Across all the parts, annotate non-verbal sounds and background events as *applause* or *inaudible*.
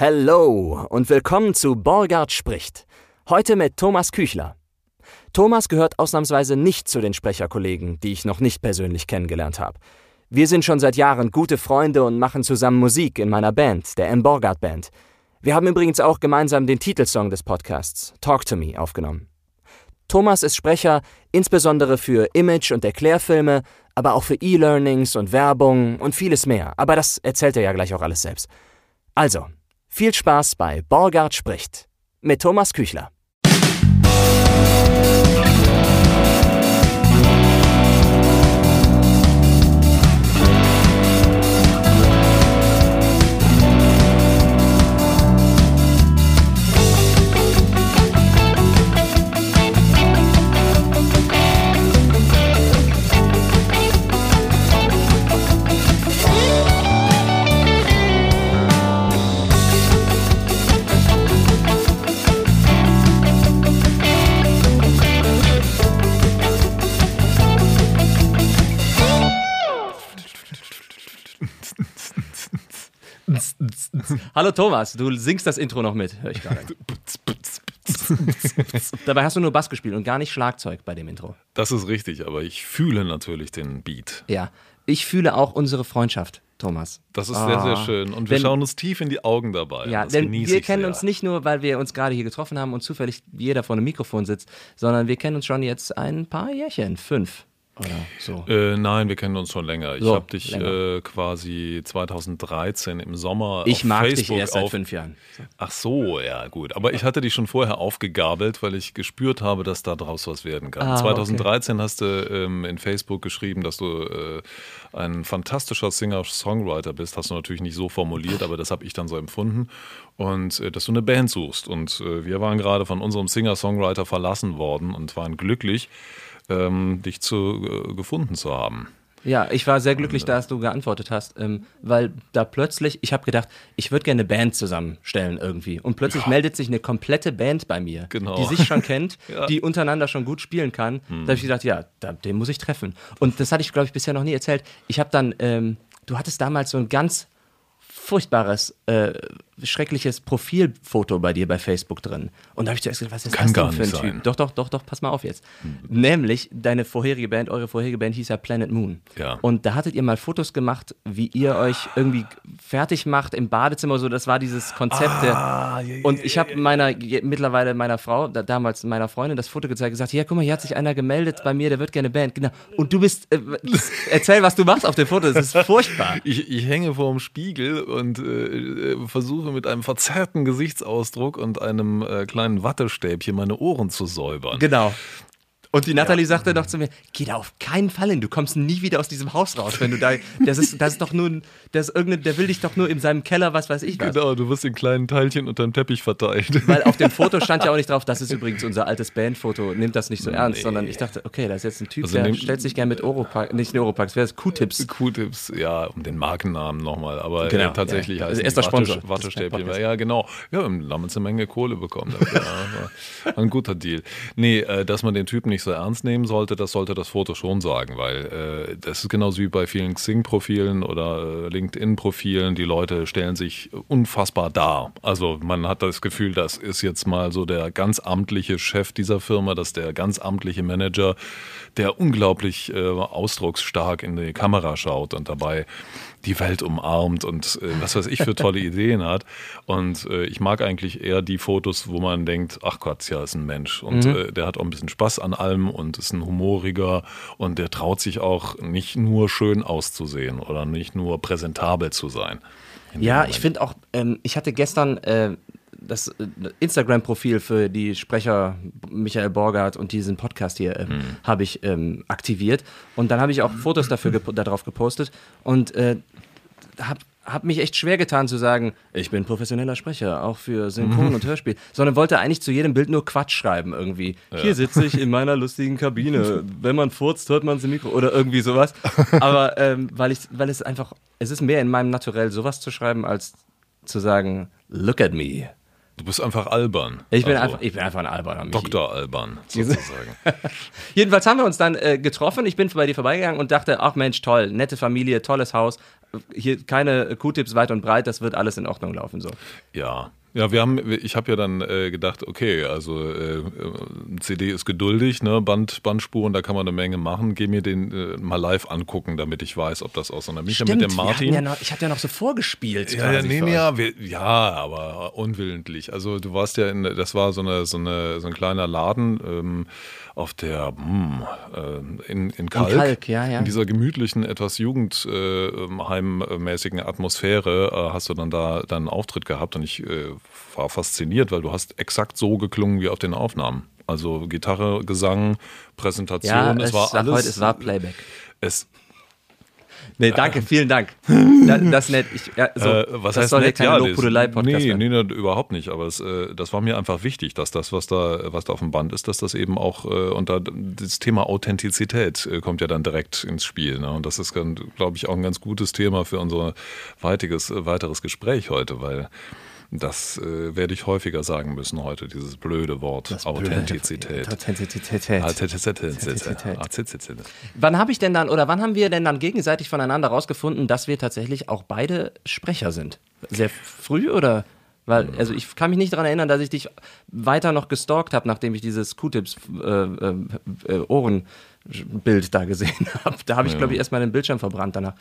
Hello und willkommen zu Borgard spricht. Heute mit Thomas Küchler. Thomas gehört ausnahmsweise nicht zu den Sprecherkollegen, die ich noch nicht persönlich kennengelernt habe. Wir sind schon seit Jahren gute Freunde und machen zusammen Musik in meiner Band, der M. Borgard Band. Wir haben übrigens auch gemeinsam den Titelsong des Podcasts, Talk to Me, aufgenommen. Thomas ist Sprecher insbesondere für Image- und Erklärfilme, aber auch für E-Learnings und Werbung und vieles mehr. Aber das erzählt er ja gleich auch alles selbst. Also, viel Spaß bei Borgard spricht mit Thomas Küchler. Hallo Thomas, du singst das Intro noch mit, höre ich gerade. Dabei hast du nur Bass gespielt und gar nicht Schlagzeug bei dem Intro. Das ist richtig, aber ich fühle natürlich den Beat. Ja, ich fühle auch unsere Freundschaft, Thomas. Das ist ah. sehr, sehr ah. schön. Und wir Wenn, schauen uns tief in die Augen dabei. Ja, das denn wir kennen sehr. uns nicht nur, weil wir uns gerade hier getroffen haben und zufällig jeder vor einem Mikrofon sitzt, sondern wir kennen uns schon jetzt ein paar Jährchen, fünf. Oder so? Äh, nein, wir kennen uns schon länger. Ich habe dich äh, quasi 2013 im Sommer ich auf mag Facebook dich erst seit fünf Jahren. Ach so, ja gut. Aber ich hatte dich schon vorher aufgegabelt, weil ich gespürt habe, dass da draus was werden kann. Ah, 2013 okay. hast du ähm, in Facebook geschrieben, dass du äh, ein fantastischer Singer-Songwriter bist. Hast du natürlich nicht so formuliert, aber das habe ich dann so empfunden. Und äh, dass du eine Band suchst. Und äh, wir waren gerade von unserem Singer-Songwriter verlassen worden und waren glücklich ähm, dich zu, äh, gefunden zu haben. Ja, ich war sehr glücklich, dass du geantwortet hast, ähm, weil da plötzlich, ich habe gedacht, ich würde gerne eine Band zusammenstellen irgendwie. Und plötzlich ja. meldet sich eine komplette Band bei mir, genau. die sich schon *laughs* kennt, ja. die untereinander schon gut spielen kann. Hm. Da habe ich gedacht, ja, da, den muss ich treffen. Und das hatte ich, glaube ich, bisher noch nie erzählt. Ich habe dann, ähm, du hattest damals so ein ganz furchtbares, äh, schreckliches Profilfoto bei dir bei Facebook drin. Und da habe ich zuerst gedacht, was ist Kann das denn für ein sein. Typ? Doch, doch, doch, doch, pass mal auf jetzt. Mhm. Nämlich, deine vorherige Band, eure vorherige Band hieß ja Planet Moon. Ja. Und da hattet ihr mal Fotos gemacht, wie ihr euch irgendwie fertig macht im Badezimmer, so, das war dieses Konzept. Ah, und ich habe meiner, mittlerweile meiner Frau, da, damals meiner Freundin, das Foto gezeigt, gesagt, ja, guck mal, hier hat sich einer gemeldet bei mir, der wird gerne Band. Genau. Und du bist, äh, *laughs* erzähl, was du machst auf dem Foto, das ist furchtbar. Ich, ich hänge vor dem Spiegel und äh, versuche mit einem verzerrten Gesichtsausdruck und einem äh, kleinen Wattestäbchen meine Ohren zu säubern. Genau. Und die Nathalie ja. sagte doch zu mir, geh da auf keinen Fall hin, du kommst nie wieder aus diesem Haus raus, wenn du da, das ist, das ist doch nur, das ist irgendeine, der will dich doch nur in seinem Keller, was weiß ich was. Genau, du wirst in kleinen Teilchen unter dem Teppich verteilt. Weil auf dem Foto stand ja auch nicht drauf, das ist *laughs* übrigens unser altes Bandfoto, nimmt das nicht so ernst, nee. sondern ich dachte, okay, da ist jetzt ein Typ, also der stellt sich gerne mit Oropax, nicht Oropax, wer ist Q-Tips? Q-Tips, ja, um den Markennamen nochmal, aber genau, äh, tatsächlich ja. heißt also erster Sponsor. Wattestäbchen, ja genau. Ja, wir haben damals eine Menge Kohle bekommen. Dafür, *laughs* ein guter Deal. Nee, äh, dass man den Typen nicht so ernst nehmen soll, sollte, das sollte das Foto schon sagen, weil äh, das ist genauso wie bei vielen Xing-Profilen oder äh, LinkedIn-Profilen. Die Leute stellen sich unfassbar dar. Also man hat das Gefühl, das ist jetzt mal so der ganz amtliche Chef dieser Firma, das ist der ganz amtliche Manager, der unglaublich äh, ausdrucksstark in die Kamera schaut und dabei die Welt umarmt und äh, was weiß ich für tolle *laughs* Ideen hat. Und äh, ich mag eigentlich eher die Fotos, wo man denkt, ach Gott, ja, ist ein Mensch. Und mhm. äh, der hat auch ein bisschen Spaß an allem und ist ein humoriger und der traut sich auch nicht nur schön auszusehen oder nicht nur präsentabel zu sein. Ja, ich finde auch, ähm, ich hatte gestern äh, das äh, Instagram-Profil für die Sprecher Michael Borgert und diesen Podcast hier ähm, mhm. habe ich ähm, aktiviert. Und dann habe ich auch Fotos dafür gep darauf gepostet und äh, habe hab mich echt schwer getan zu sagen, ich bin professioneller Sprecher, auch für Synchron und *laughs* Hörspiel, sondern wollte eigentlich zu jedem Bild nur Quatsch schreiben irgendwie. Ja. Hier sitze ich in meiner lustigen Kabine. *laughs* Wenn man furzt, hört man es im Mikro oder irgendwie sowas. Aber ähm, weil ich, weil es einfach, es ist mehr in meinem Naturell, sowas zu schreiben, als zu sagen, look at me. Du bist einfach albern. Ich bin, also, einfach, ich bin einfach ein alberner Michi. Dr. Alban, *laughs* sozusagen. Jedenfalls haben wir uns dann äh, getroffen. Ich bin bei dir vorbeigegangen und dachte, ach Mensch, toll, nette Familie, tolles Haus. Hier keine Q-Tips weit und breit, das wird alles in Ordnung laufen so. Ja, ja, wir haben, ich habe ja dann äh, gedacht, okay, also äh, CD ist geduldig, ne, Band, Bandspuren, da kann man eine Menge machen. Geh mir den äh, mal live angucken, damit ich weiß, ob das aus so einer Miete mit dem Martin. Ja noch, ich hatte ja noch so vorgespielt. Ja, ja, nee, nee, ja, wir, ja, aber unwillentlich. Also du warst ja in, das war so eine, so eine, so ein kleiner Laden. Ähm, auf der äh, in, in Kalk, in, Kalk ja, ja. in dieser gemütlichen, etwas jugendheimmäßigen Atmosphäre äh, hast du dann da deinen Auftritt gehabt und ich äh, war fasziniert, weil du hast exakt so geklungen wie auf den Aufnahmen. Also Gitarre, Gesang, Präsentation, ja, es, es war alles. Heute, es war Playback. Es, Nee, danke, vielen Dank. *laughs* Das, das nett. Ich, ja, so, äh, was das heißt soll nett? keine Ja, Lobhudelei-Podcast nee, nee, nee, überhaupt nicht. Aber es, äh, das war mir einfach wichtig, dass das, was da, was da auf dem Band ist, dass das eben auch äh, und da das Thema Authentizität äh, kommt ja dann direkt ins Spiel. Ne? Und das ist, glaube ich, auch ein ganz gutes Thema für unser weitiges, weiteres Gespräch heute, weil das äh, werde ich häufiger sagen müssen heute, dieses blöde Wort Das Authentizität. blöde- Authentizität. Authentizität. Wann habe ich denn dann oder wann haben wir denn dann gegenseitig voneinander rausgefunden, dass wir tatsächlich auch beide Sprecher sind? Sehr früh oder? Weil, also ich kann mich nicht daran erinnern, dass ich dich weiter noch gestalkt habe, nachdem ich dieses Q-Tips äh, äh, äh, Ohrenbild da gesehen *laughs* habe. Da habe ich, Ja. glaube ich, erstmal den Bildschirm verbrannt danach.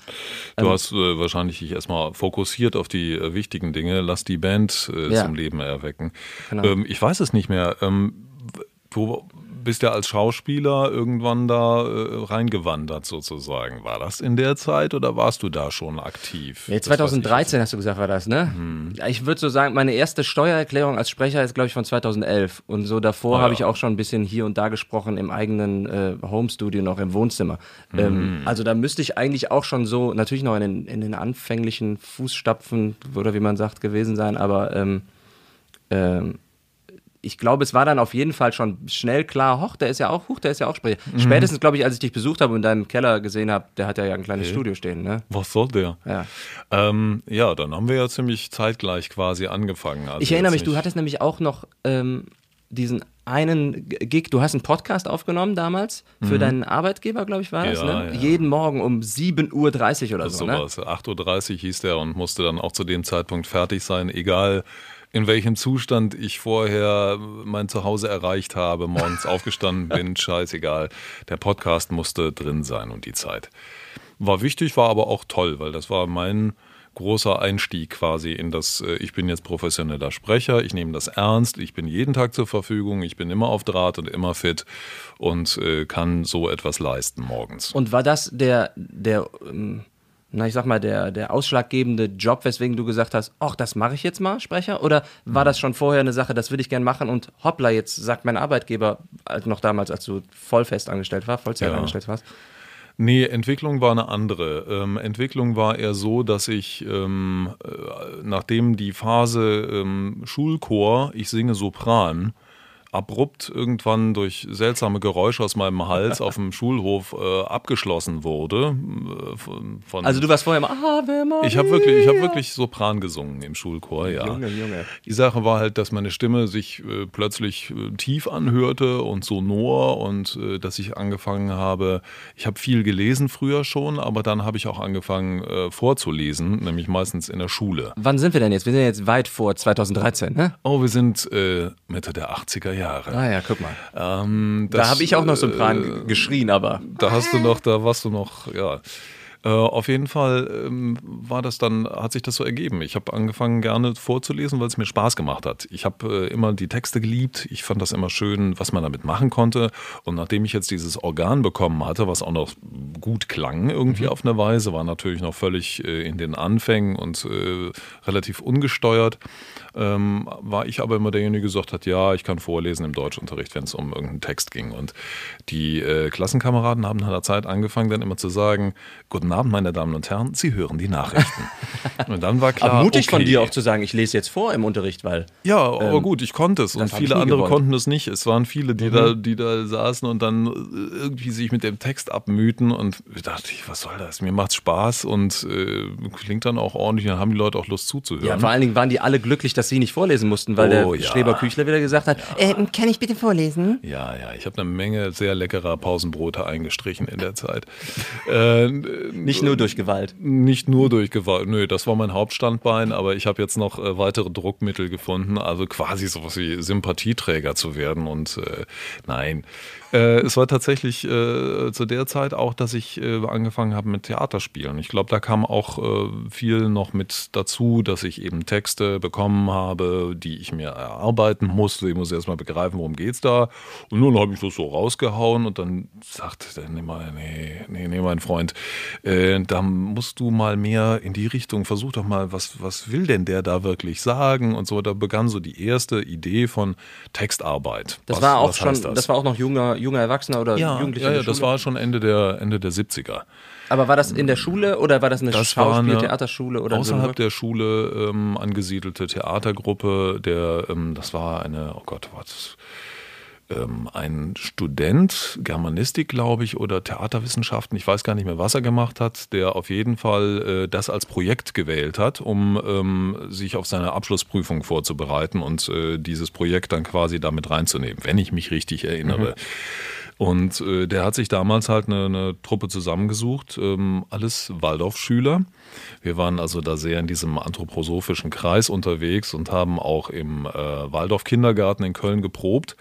Du hast äh, wahrscheinlich dich erstmal fokussiert auf die äh, wichtigen Dinge, lass die Band äh, Ja. zum Leben erwecken. Genau. Ähm, ich weiß es nicht mehr. Ähm, du bist ja als Schauspieler irgendwann da äh, reingewandert sozusagen. War das in der Zeit oder warst du da schon aktiv? Nee, Das weiß ich 2013 hast du gesagt, war das, ne? Hm. Ich würde so sagen, meine erste Steuererklärung als Sprecher ist, glaube ich, von 2011. Und so davor Ah, habe ja. ich auch schon ein bisschen hier und da gesprochen im eigenen äh, Homestudio noch im Wohnzimmer. Hm. Ähm, also da müsste ich eigentlich auch schon so, natürlich noch in den, in den anfänglichen Fußstapfen oder wie man sagt, gewesen sein. Aber ähm, ähm, ich glaube, es war dann auf jeden Fall schon schnell klar, hoch, der ist ja auch, huch, der ist ja auch Sprecher. Mhm. Spätestens, glaube ich, als ich dich besucht habe und in deinem Keller gesehen habe, der hat ja ein kleines Studio stehen, ne? Was soll der? Ja. Ähm, ja, dann haben wir ja ziemlich zeitgleich quasi angefangen. Also Ich erinnere mich, du hattest nämlich auch noch ähm, diesen einen Gig, du hast einen Podcast aufgenommen damals für deinen Arbeitgeber, glaube ich, war das, Mhm. Ja, ne? ja. Jeden Morgen um 7.30 Uhr oder so, ne? sowas. 8.30 Uhr hieß der und musste dann auch zu dem Zeitpunkt fertig sein, egal in welchem Zustand ich vorher mein Zuhause erreicht habe, morgens aufgestanden *laughs* bin, scheißegal. Der Podcast musste drin sein und die Zeit. War wichtig, war aber auch toll, weil das war mein großer Einstieg quasi in das, äh, ich bin jetzt professioneller Sprecher, ich nehme das ernst, ich bin jeden Tag zur Verfügung, ich bin immer auf Draht und immer fit und äh, kann so etwas leisten morgens. Und war das der, der, ähm, na, ich sag mal, der, der ausschlaggebende Job, weswegen du gesagt hast, ach, das mache ich jetzt mal, Sprecher? Oder war das schon vorher eine Sache, das würde ich gern machen und hoppla, jetzt sagt mein Arbeitgeber, halt noch damals, als du voll fest angestellt warst, Vollzeit Ja. angestellt warst, Nee, Entwicklung war eine andere. Ähm, Entwicklung war eher so, dass ich, ähm, äh, nachdem die Phase ähm, Schulchor, ich singe Sopran, abrupt irgendwann durch seltsame Geräusche aus meinem Hals auf dem Schulhof äh, abgeschlossen wurde. Äh, von, von Also du warst vorher immer, Ave Maria. ich habe wirklich, ich habe wirklich Sopran gesungen im Schulchor, ja. Junge, Junge. Die Sache war halt, dass meine Stimme sich äh, plötzlich äh, tief anhörte und sonor und äh, dass ich angefangen habe, ich habe viel gelesen früher schon, aber dann habe ich auch angefangen äh, vorzulesen, nämlich meistens in der Schule. Wann sind wir denn jetzt? Wir sind jetzt weit vor 2013, ne? Oh, wir sind Mitte der 80er Jahre. Ah ja, guck mal. Ähm, Da das, habe ich auch noch äh, Sopran geschrien, aber Da hast du noch, da warst du noch, ja. Äh, auf jeden Fall ähm, war das dann, hat sich das so ergeben. Ich habe angefangen gerne vorzulesen, weil es mir Spaß gemacht hat. Ich habe äh, immer die Texte geliebt. Ich fand das immer schön, was man damit machen konnte. Und nachdem ich jetzt dieses Organ bekommen hatte, was auch noch gut klang irgendwie auf eine Weise, war natürlich noch völlig äh, in den Anfängen und äh, relativ ungesteuert, ähm, war ich aber immer derjenige, der gesagt hat, ja, ich kann vorlesen im Deutschunterricht, wenn es um irgendeinen Text ging. Und die äh, Klassenkameraden haben nach einer Zeit angefangen, dann immer zu sagen, guten Abend, meine Damen und Herren, Sie hören die Nachrichten. *laughs* und dann war klar, aber mutig okay. von dir auch zu sagen, ich lese jetzt vor im Unterricht, weil Ja, aber gut, ich konnte es und viele andere gewollt. Mhm. konnten es nicht. Es waren viele, die, da, die da saßen und dann äh, irgendwie sich mit dem Text abmühten und dachte ich, was soll das? Mir macht's Spaß und äh, klingt dann auch ordentlich, dann haben die Leute auch Lust zuzuhören. ja, vor allen Dingen waren die alle glücklich, dass sie nicht vorlesen mussten, weil Oh, der ja. Schreber Küchler wieder gesagt hat, äh, kann ich bitte vorlesen? Ja, ja, ich habe eine Menge sehr leckerer Pausenbrote eingestrichen in der Zeit. äh, nicht nur durch Gewalt. Nicht nur durch Gewalt. Nö, das war mein Hauptstandbein, aber ich habe jetzt noch äh, weitere Druckmittel gefunden, also quasi sowas wie Sympathieträger zu werden. Und äh, nein, äh, es war tatsächlich äh, zu der Zeit auch, dass ich äh, angefangen habe mit Theaterspielen. Ich glaube, da kam auch äh, viel noch mit dazu, dass ich eben Texte bekommen habe, die ich mir erarbeiten musste. Ich muss erst mal begreifen, worum geht's da. Und nun habe ich das so rausgehauen und dann sagte der, nee, nee, nee, nee, mein Freund, äh, da musst du mal mehr in die Richtung, versuch doch mal, was, was will denn der da wirklich sagen und so. Da begann so die erste Idee von Textarbeit. Das was, war auch schon, das? das? war auch noch junger, junger Erwachsener oder ja, Jugendlicher? Ja, ja das war schon Ende der, Ende der 70er. Aber war das in der Schule oder war das eine Schauspiel-Theaterschule? oder Außerhalb so? der Schule ähm, angesiedelte Theatergruppe, der, ähm, das war eine, oh Gott, was ähm, ein Student, Germanistik, glaube ich, oder Theaterwissenschaften, ich weiß gar nicht mehr, was er gemacht hat, der auf jeden Fall äh, das als Projekt gewählt hat, um ähm, sich auf seine Abschlussprüfung vorzubereiten und äh, dieses Projekt dann quasi damit reinzunehmen, wenn ich mich richtig erinnere. Mhm. Und äh, der hat sich damals halt eine, eine Truppe zusammengesucht, ähm, alles Waldorfschüler. Wir waren also da sehr in diesem anthroposophischen Kreis unterwegs und haben auch im äh, Waldorf Kindergarten in Köln geprobt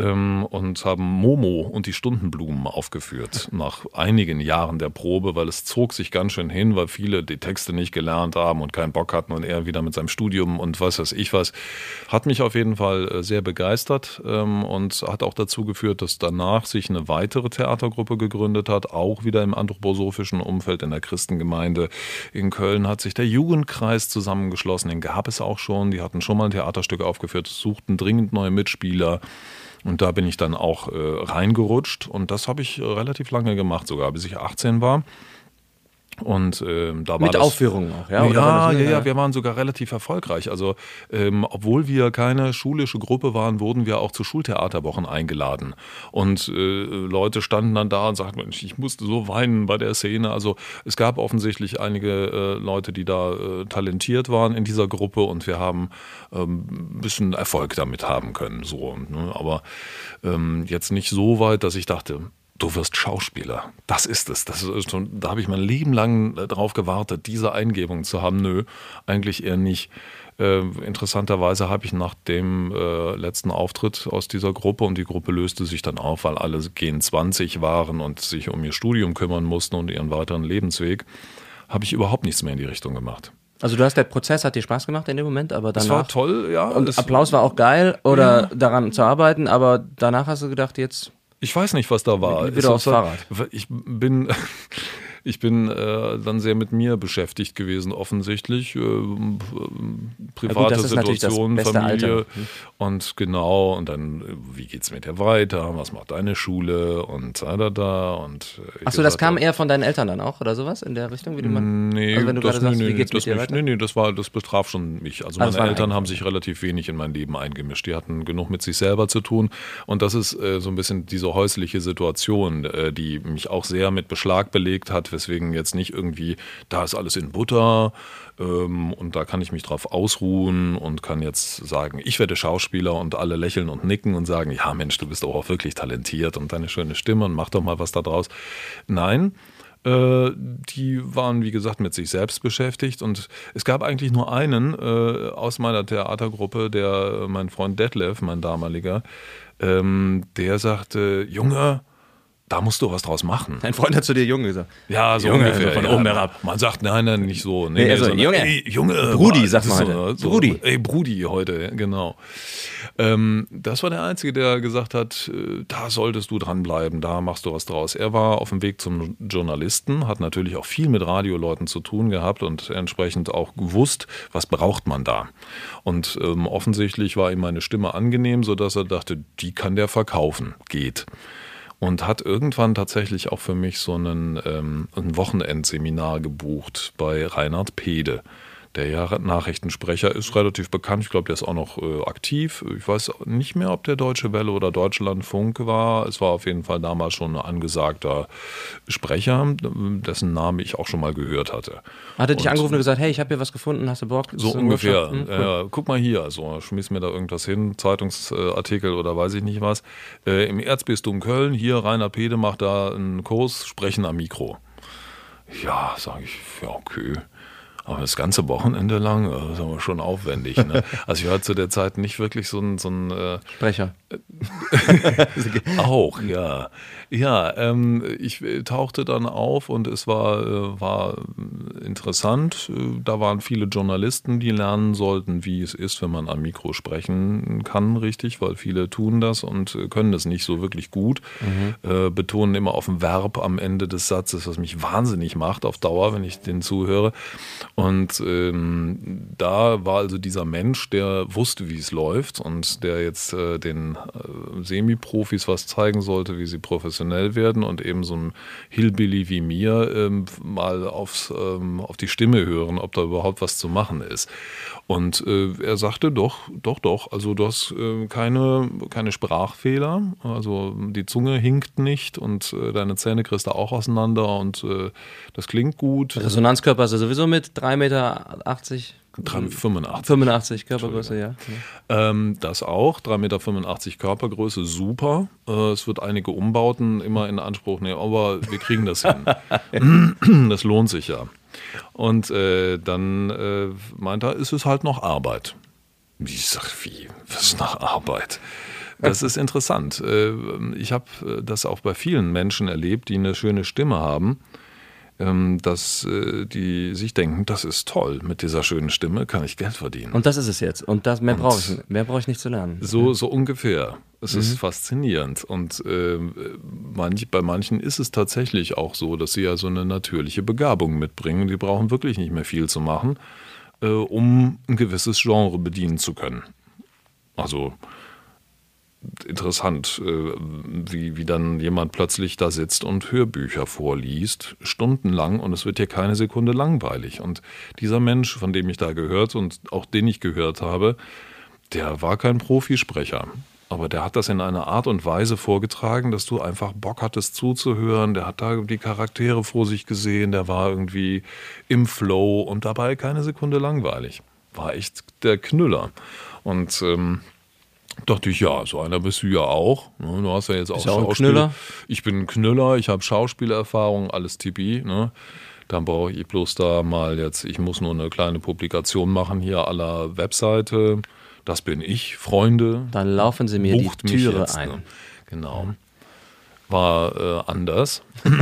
ähm, und haben Momo und die Stundenblumen aufgeführt nach einigen Jahren der Probe, weil es zog sich ganz schön hin, weil viele die Texte nicht gelernt haben und keinen Bock hatten und er wieder mit seinem Studium und was weiß ich was. Hat mich auf jeden Fall äh, sehr begeistert ähm, und hat auch dazu geführt, dass danach sich eine weitere Theatergruppe gegründet hat, auch wieder im anthroposophischen Umfeld in der Christengemeinde. In Köln hat sich der Jugendkreis zusammengeschlossen, den gab es auch schon, die hatten schon mal ein Theaterstück aufgeführt, suchten dringend neue Mitspieler. Und da bin ich dann auch äh, reingerutscht und das habe ich äh, relativ lange gemacht, sogar bis ich 18 war. Und ähm, da war Mit das, Aufführungen auch, ja? ja, ja, ja, wir waren sogar relativ erfolgreich. Also, ähm, obwohl wir keine schulische Gruppe waren, wurden wir auch zu Schultheaterwochen eingeladen. Und äh, Leute standen dann da und sagten, ich musste so weinen bei der Szene. Also, es gab offensichtlich einige äh, Leute, die da äh, talentiert waren in dieser Gruppe und wir haben ähm, ein bisschen Erfolg damit haben können. So, ne? Aber ähm, jetzt nicht so weit, dass ich dachte, du wirst Schauspieler. Das ist es. Das ist da habe ich mein Leben lang äh, darauf gewartet, diese Eingebung zu haben. Nö, eigentlich eher nicht. Äh, interessanterweise habe ich nach dem äh, letzten Auftritt aus dieser Gruppe und die Gruppe löste sich dann auf, weil alle gen 20 waren und sich um ihr Studium kümmern mussten und ihren weiteren Lebensweg, habe ich überhaupt nichts mehr in die Richtung gemacht. Also du hast der Prozess hat dir Spaß gemacht in dem Moment, aber danach. Das war toll, ja. Und Applaus war auch geil oder ja. daran zu arbeiten, aber danach hast du gedacht, jetzt ich weiß nicht, was da war. Wieder aufs Fahrrad. Ich bin, *laughs* ich bin äh, dann sehr mit mir beschäftigt gewesen, offensichtlich. Äh, private ja, gut, Situation, Familie. Hm. Und genau, und dann, wie geht's mit dir weiter? Was macht deine Schule? Und da, da, da. Und äh, Achso, das kam eher von deinen Eltern dann auch oder sowas in der Richtung? Wie du mal, nee, also wenn du das, gerade sagst, nee, wie geht's mit dir weiter? Nee, nee, das, war, das betraf schon mich. Also, also meine Eltern haben sich relativ wenig in mein Leben eingemischt. Die hatten genug mit sich selber zu tun. Und das ist äh, so ein bisschen diese häusliche Situation, äh, die mich auch sehr mit Beschlag belegt hat, weswegen jetzt nicht irgendwie, da ist alles in Butter ähm, und da kann ich mich drauf ausruhen und kann jetzt sagen, ich werde Schauspieler und alle lächeln und nicken und sagen, ja Mensch, du bist auch wirklich talentiert und deine schöne Stimme und mach doch mal was da draus. Nein, äh, die waren, wie gesagt, mit sich selbst beschäftigt. Und es gab eigentlich nur einen äh, aus meiner Theatergruppe, der mein Freund Detlef, mein damaliger, ähm, der sagte, Junge, da musst du was draus machen. Dein Freund hat zu dir Junge gesagt. Ja, so Junge, ungefähr. Von ja. oben herab. Man sagt, nein, nein, nicht so. Nee, nee, also, so, Junge. Ey, Junge. Brudi, sagt man heute. So, so, Brudi. Ey, Brudi heute, genau. Ähm, das war der Einzige, der gesagt hat, äh, da solltest du dranbleiben, da machst du was draus. Er war auf dem Weg zum Journalisten, hat natürlich auch viel mit Radioleuten zu tun gehabt und entsprechend auch gewusst, was braucht man da. Und ähm, offensichtlich war ihm meine Stimme angenehm, sodass er dachte, die kann der verkaufen. Geht und hat irgendwann tatsächlich auch für mich so einen, ähm, ein Wochenendseminar gebucht bei Reinhard Pede der ja Nachrichtensprecher ist, relativ bekannt. Ich glaube, der ist auch noch äh, aktiv. Ich weiß nicht mehr, ob der Deutsche Welle oder Deutschlandfunk war. Es war auf jeden Fall damals schon ein angesagter Sprecher, dessen Namen ich auch schon mal gehört hatte. Hat er dich und, angerufen und gesagt, hey, ich habe hier was gefunden, hast du Bock? So ungefähr. Hm, cool. äh, guck mal hier, also schmiss mir da irgendwas hin, Zeitungsartikel oder weiß ich nicht was. Äh, Im Erzbistum Köln, hier Rainer Pede macht da einen Kurs, Sprechen am Mikro. Ja, sage ich, ja, okay. Aber das ganze Wochenende lang, äh, das ist aber schon aufwendig. Ne? *laughs* Also ich war zu der Zeit nicht wirklich so ein, so ein äh, Sprecher. *laughs* auch, ja. Ja, ähm, ich äh, tauchte dann auf und es war, äh, war interessant. Äh, da waren viele Journalisten, die lernen sollten, wie es ist, wenn man am Mikro sprechen kann, richtig, weil viele tun das und können das nicht so wirklich gut. Mhm. Äh, betonen immer auf ein Verb am Ende des Satzes, was mich wahnsinnig macht auf Dauer, wenn ich den zuhöre. Und ähm, da war also dieser Mensch, der wusste, wie es läuft und der jetzt äh, den äh, Semi-Profis was zeigen sollte, wie sie professionell werden und eben so ein Hillbilly wie mir ähm, mal aufs, ähm, auf die Stimme hören, ob da überhaupt was zu machen ist. Und äh, er sagte, doch, doch, doch, also du hast äh, keine, keine Sprachfehler, also die Zunge hinkt nicht und äh, deine Zähne kriegst du auch auseinander und äh, das klingt gut. Resonanzkörper ist er sowieso mit 3,80 Meter. 85. 85 Körpergröße, ja. Ähm, das auch, 3,85 Meter Körpergröße, super. Äh, es wird einige Umbauten immer in Anspruch nehmen, aber wir kriegen das hin. *laughs* das lohnt sich ja. Und äh, dann äh, meint er, ist es halt noch Arbeit. Ich sag, wie? Was ist noch Arbeit? Das ist interessant. Äh, ich habe äh, das auch bei vielen Menschen erlebt, die eine schöne Stimme haben dass äh, die sich denken, das ist toll, mit dieser schönen Stimme kann ich Geld verdienen. Und das ist es jetzt. Und das mehr brauche ich, mehr brauche ich nicht zu lernen. So, so ungefähr. Es mhm. ist faszinierend. Und äh, manch, bei manchen ist es tatsächlich auch so, dass sie ja so eine natürliche Begabung mitbringen. Die brauchen wirklich nicht mehr viel zu machen, äh, um ein gewisses Genre bedienen zu können. Also interessant, äh, wie, wie dann jemand plötzlich da sitzt und Hörbücher vorliest, stundenlang und es wird hier keine Sekunde langweilig. Und dieser Mensch, von dem ich da gehört und auch den ich gehört habe, der war kein Profisprecher. Aber der hat das in einer Art und Weise vorgetragen, dass du einfach Bock hattest zuzuhören. Der hat da die Charaktere vor sich gesehen, der war irgendwie im Flow und dabei keine Sekunde langweilig. War echt der Knüller. Und ähm, Dachte ich, ja, so einer bist du ja auch. Ne? Du hast ja jetzt auch, auch Schauspiel. Knüller? Ich bin ein Knüller, ich habe Schauspielerfahrung, alles tipi. Ne? Dann brauche ich bloß da mal jetzt, ich muss nur eine kleine Publikation machen hier aller Webseite. Das bin ich, Freunde. Dann laufen sie mir die Türe jetzt, ein. Ne? Genau. War äh, anders. *laughs*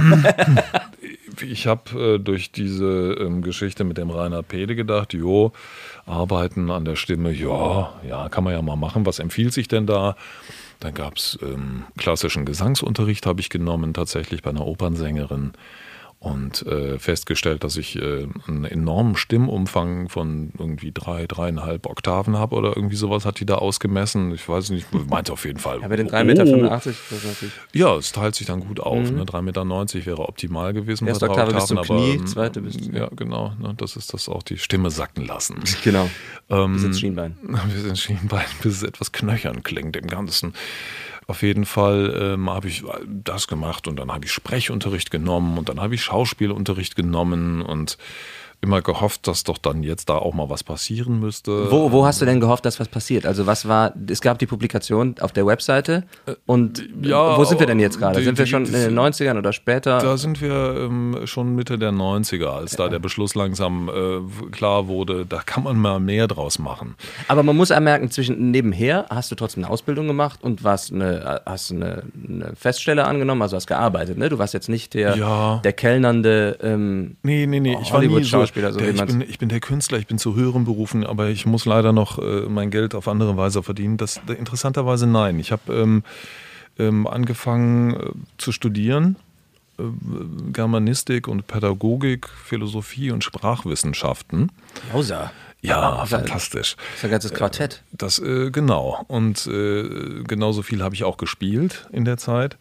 ich habe äh, durch diese ähm, Geschichte mit dem Rainer Pede gedacht, jo, arbeiten an der Stimme, ja, ja, kann man ja mal machen. Was empfiehlt sich denn da? Dann gab es ähm, klassischen Gesangsunterricht, habe ich genommen, tatsächlich bei einer Opernsängerin und äh, festgestellt, dass ich äh, einen enormen Stimmumfang von irgendwie drei, dreieinhalb Oktaven habe oder irgendwie sowas hat die da ausgemessen. Ich weiß nicht, *laughs* meinte auf jeden Fall. Ja, bei den 3,85 Meter, oh. Ja, es teilt sich dann gut auf. Mhm. Ne? 3,90 Meter wäre optimal gewesen. Erste Oktave Oktaven, bis zum Knie, aber, zweite bis zum Ja, genau. Ne? Das ist das auch die Stimme sacken lassen. *laughs* Genau. Ähm, bis ins Schienbein. *laughs* Bis ins Schienbein, bis es etwas knöchern klingt im Ganzen. Auf jeden Fall ähm, habe ich das gemacht und dann habe ich Sprechunterricht genommen und dann habe ich Schauspielunterricht genommen und immer gehofft, dass doch dann jetzt da auch mal was passieren müsste. Wo, wo hast du denn gehofft, dass was passiert? Also was war, es gab die Publikation auf der Webseite und ja, wo sind wir denn jetzt gerade? Sind wir schon in den 90ern oder später? Da sind wir ähm, schon Mitte der 90er, als ja. da der Beschluss langsam äh, klar wurde, da kann man mal mehr draus machen. Aber man muss anmerken, zwischen nebenher hast du trotzdem eine Ausbildung gemacht und warst eine, hast eine, eine Feststelle angenommen, also hast gearbeitet, ne? Du warst jetzt nicht der, ja. der kellnernde ähm, Nee, nee, nee, ich war nie so Schauspieler. So der, ich, bin, ich bin der Künstler, ich bin zu höheren Berufen, aber ich muss leider noch äh, mein Geld auf andere Weise verdienen. Das, interessanterweise nein. Ich habe ähm, ähm, angefangen äh, zu studieren. Äh, Germanistik und Pädagogik, Philosophie und Sprachwissenschaften. Jausa. Ja, fantastisch. Das ist ein ganzes Quartett. Das, äh, genau. Und äh, genauso viel habe ich auch gespielt in der Zeit.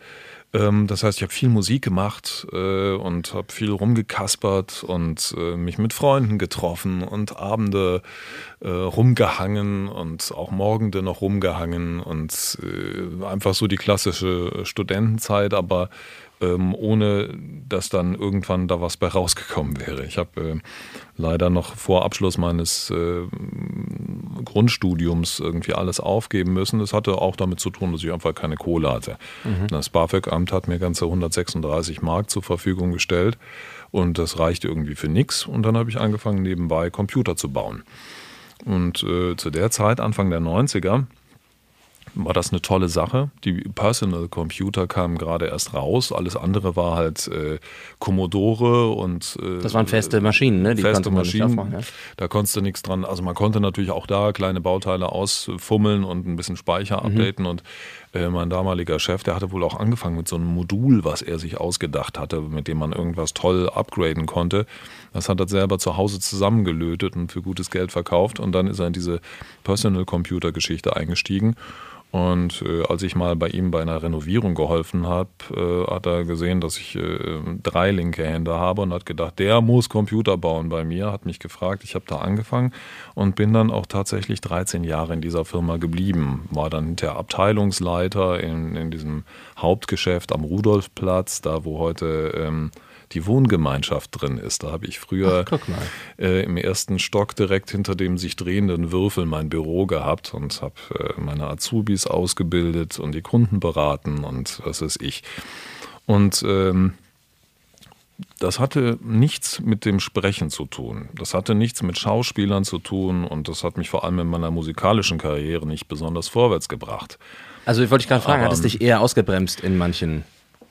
Ähm, das heißt, ich habe viel Musik gemacht äh, und habe viel rumgekaspert und äh, mich mit Freunden getroffen und Abende äh, rumgehangen und auch Morgende noch rumgehangen und äh, einfach so die klassische Studentenzeit, aber ähm, ohne dass dann irgendwann da was bei rausgekommen wäre. Ich habe äh, leider noch vor Abschluss meines äh, Grundstudiums irgendwie alles aufgeben müssen. Das hatte auch damit zu tun, dass ich einfach keine Kohle hatte. Mhm. Das BAföG-Amt hat mir ganze 136 Mark zur Verfügung gestellt und das reichte irgendwie für nichts. Und dann habe ich angefangen, nebenbei Computer zu bauen. Und äh, zu der Zeit, Anfang der 90er, war das eine tolle Sache. Die Personal Computer kamen gerade erst raus. Alles andere war halt äh, Commodore und. Äh, das waren feste Maschinen, ne? Die feste Maschinen. Aufmachen, ja? Da konntest du nichts dran. Also man konnte natürlich auch da kleine Bauteile ausfummeln und ein bisschen Speicher mhm. updaten. Und äh, mein damaliger Chef, der hatte wohl auch angefangen mit so einem Modul, was er sich ausgedacht hatte, mit dem man irgendwas toll upgraden konnte. Das hat er selber zu Hause zusammengelötet und für gutes Geld verkauft. Und dann ist er in diese Personal Computer Geschichte eingestiegen. Und äh, als ich mal bei ihm bei einer Renovierung geholfen habe, äh, hat er gesehen, dass ich äh, drei linke Hände habe und hat gedacht, der muss Computer bauen bei mir, hat mich gefragt, ich habe da angefangen und bin dann auch tatsächlich 13 Jahre in dieser Firma geblieben. War dann der Abteilungsleiter in, in diesem Hauptgeschäft am Rudolfplatz, da wo heute... Ähm, die Wohngemeinschaft drin ist. Da habe ich früher Ach, äh, im ersten Stock direkt hinter dem sich drehenden Würfel mein Büro gehabt und habe äh, meine Azubis ausgebildet und die Kunden beraten und was weiß ich. Und ähm, das hatte nichts mit dem Sprechen zu tun. Das hatte nichts mit Schauspielern zu tun und das hat mich vor allem in meiner musikalischen Karriere nicht besonders vorwärts gebracht. Also ich wollte dich gerade fragen, hat es dich eher ausgebremst in manchen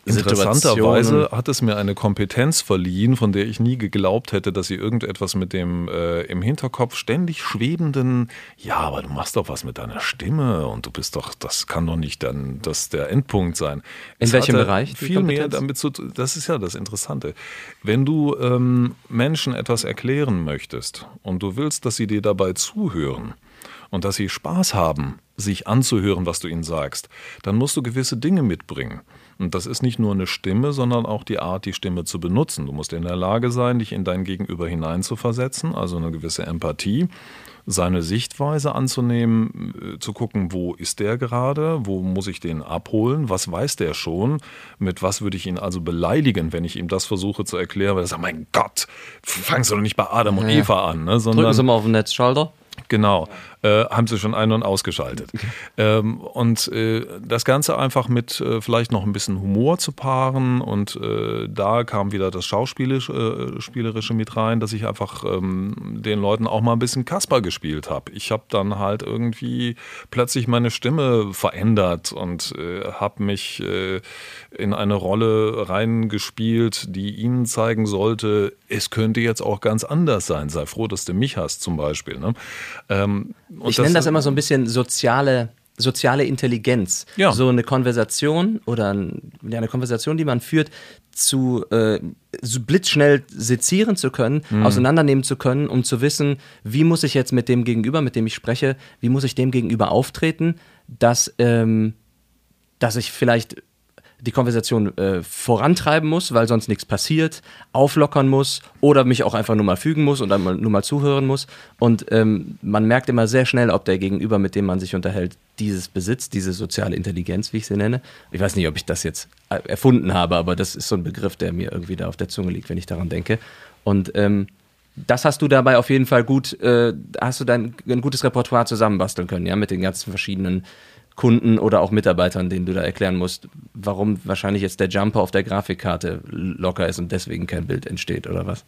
Interessanterweise hat es mir eine Kompetenz verliehen, von der ich nie geglaubt hätte, dass sie irgendetwas mit dem äh, im Hinterkopf ständig schwebenden, ja, aber du machst doch was mit deiner Stimme und du bist doch, das kann doch nicht dann das der Endpunkt sein. In es welchem Bereich? Viel mehr damit zu das ist ja das Interessante. Wenn du ähm, Menschen etwas erklären möchtest und du willst, dass sie dir dabei zuhören, und dass sie Spaß haben, sich anzuhören, was du ihnen sagst, dann musst du gewisse Dinge mitbringen. Und das ist nicht nur eine Stimme, sondern auch die Art, die Stimme zu benutzen. Du musst in der Lage sein, dich in dein Gegenüber hineinzuversetzen, also eine gewisse Empathie, seine Sichtweise anzunehmen, äh, zu gucken, wo ist der gerade, wo muss ich den abholen, was weiß der schon, mit was würde ich ihn also beleidigen, wenn ich ihm das versuche zu erklären, weil er sagt, mein Gott, fangst du doch nicht bei Adam und ja. Eva an. Ne, sondern, Drücken Sie mal auf den Netzschalter. Genau, äh, haben sie schon ein- und ausgeschaltet. *laughs* Ähm, und äh, das Ganze einfach mit äh, vielleicht noch ein bisschen Humor zu paaren und äh, da kam wieder das Schauspielerische äh, mit rein, dass ich einfach ähm, den Leuten auch mal ein bisschen Kasper gespielt habe. Ich habe dann halt irgendwie plötzlich meine Stimme verändert und habe mich in eine Rolle reingespielt, die ihnen zeigen sollte, es könnte jetzt auch ganz anders sein. Sei froh, dass du mich hast zum Beispiel. Ne? Ähm, ich nenne das immer so ein bisschen soziale soziale Intelligenz. Ja. So eine Konversation oder ein, ja, eine Konversation, die man führt, zu äh, so blitzschnell sezieren zu können, mhm. auseinandernehmen zu können, um zu wissen, wie muss ich jetzt mit dem Gegenüber, mit dem ich spreche, wie muss ich dem gegenüber auftreten, dass, ähm, dass ich vielleicht die Konversation äh, vorantreiben muss, weil sonst nichts passiert, auflockern muss oder mich auch einfach nur mal fügen muss und dann mal, nur mal zuhören muss. Und ähm, man merkt immer sehr schnell, ob der Gegenüber, mit dem man sich unterhält, dieses besitzt, diese soziale Intelligenz, wie ich sie nenne. Ich weiß nicht, ob ich das jetzt äh, erfunden habe, aber das ist so ein Begriff, der mir irgendwie da auf der Zunge liegt, wenn ich daran denke. Und ähm, das hast du dabei auf jeden Fall gut, äh, hast du dein ein gutes Repertoire zusammenbasteln können, ja, mit den ganzen verschiedenen Kunden oder auch Mitarbeitern, denen du da erklären musst, warum wahrscheinlich jetzt der Jumper auf der Grafikkarte locker ist und deswegen kein Bild entsteht oder was?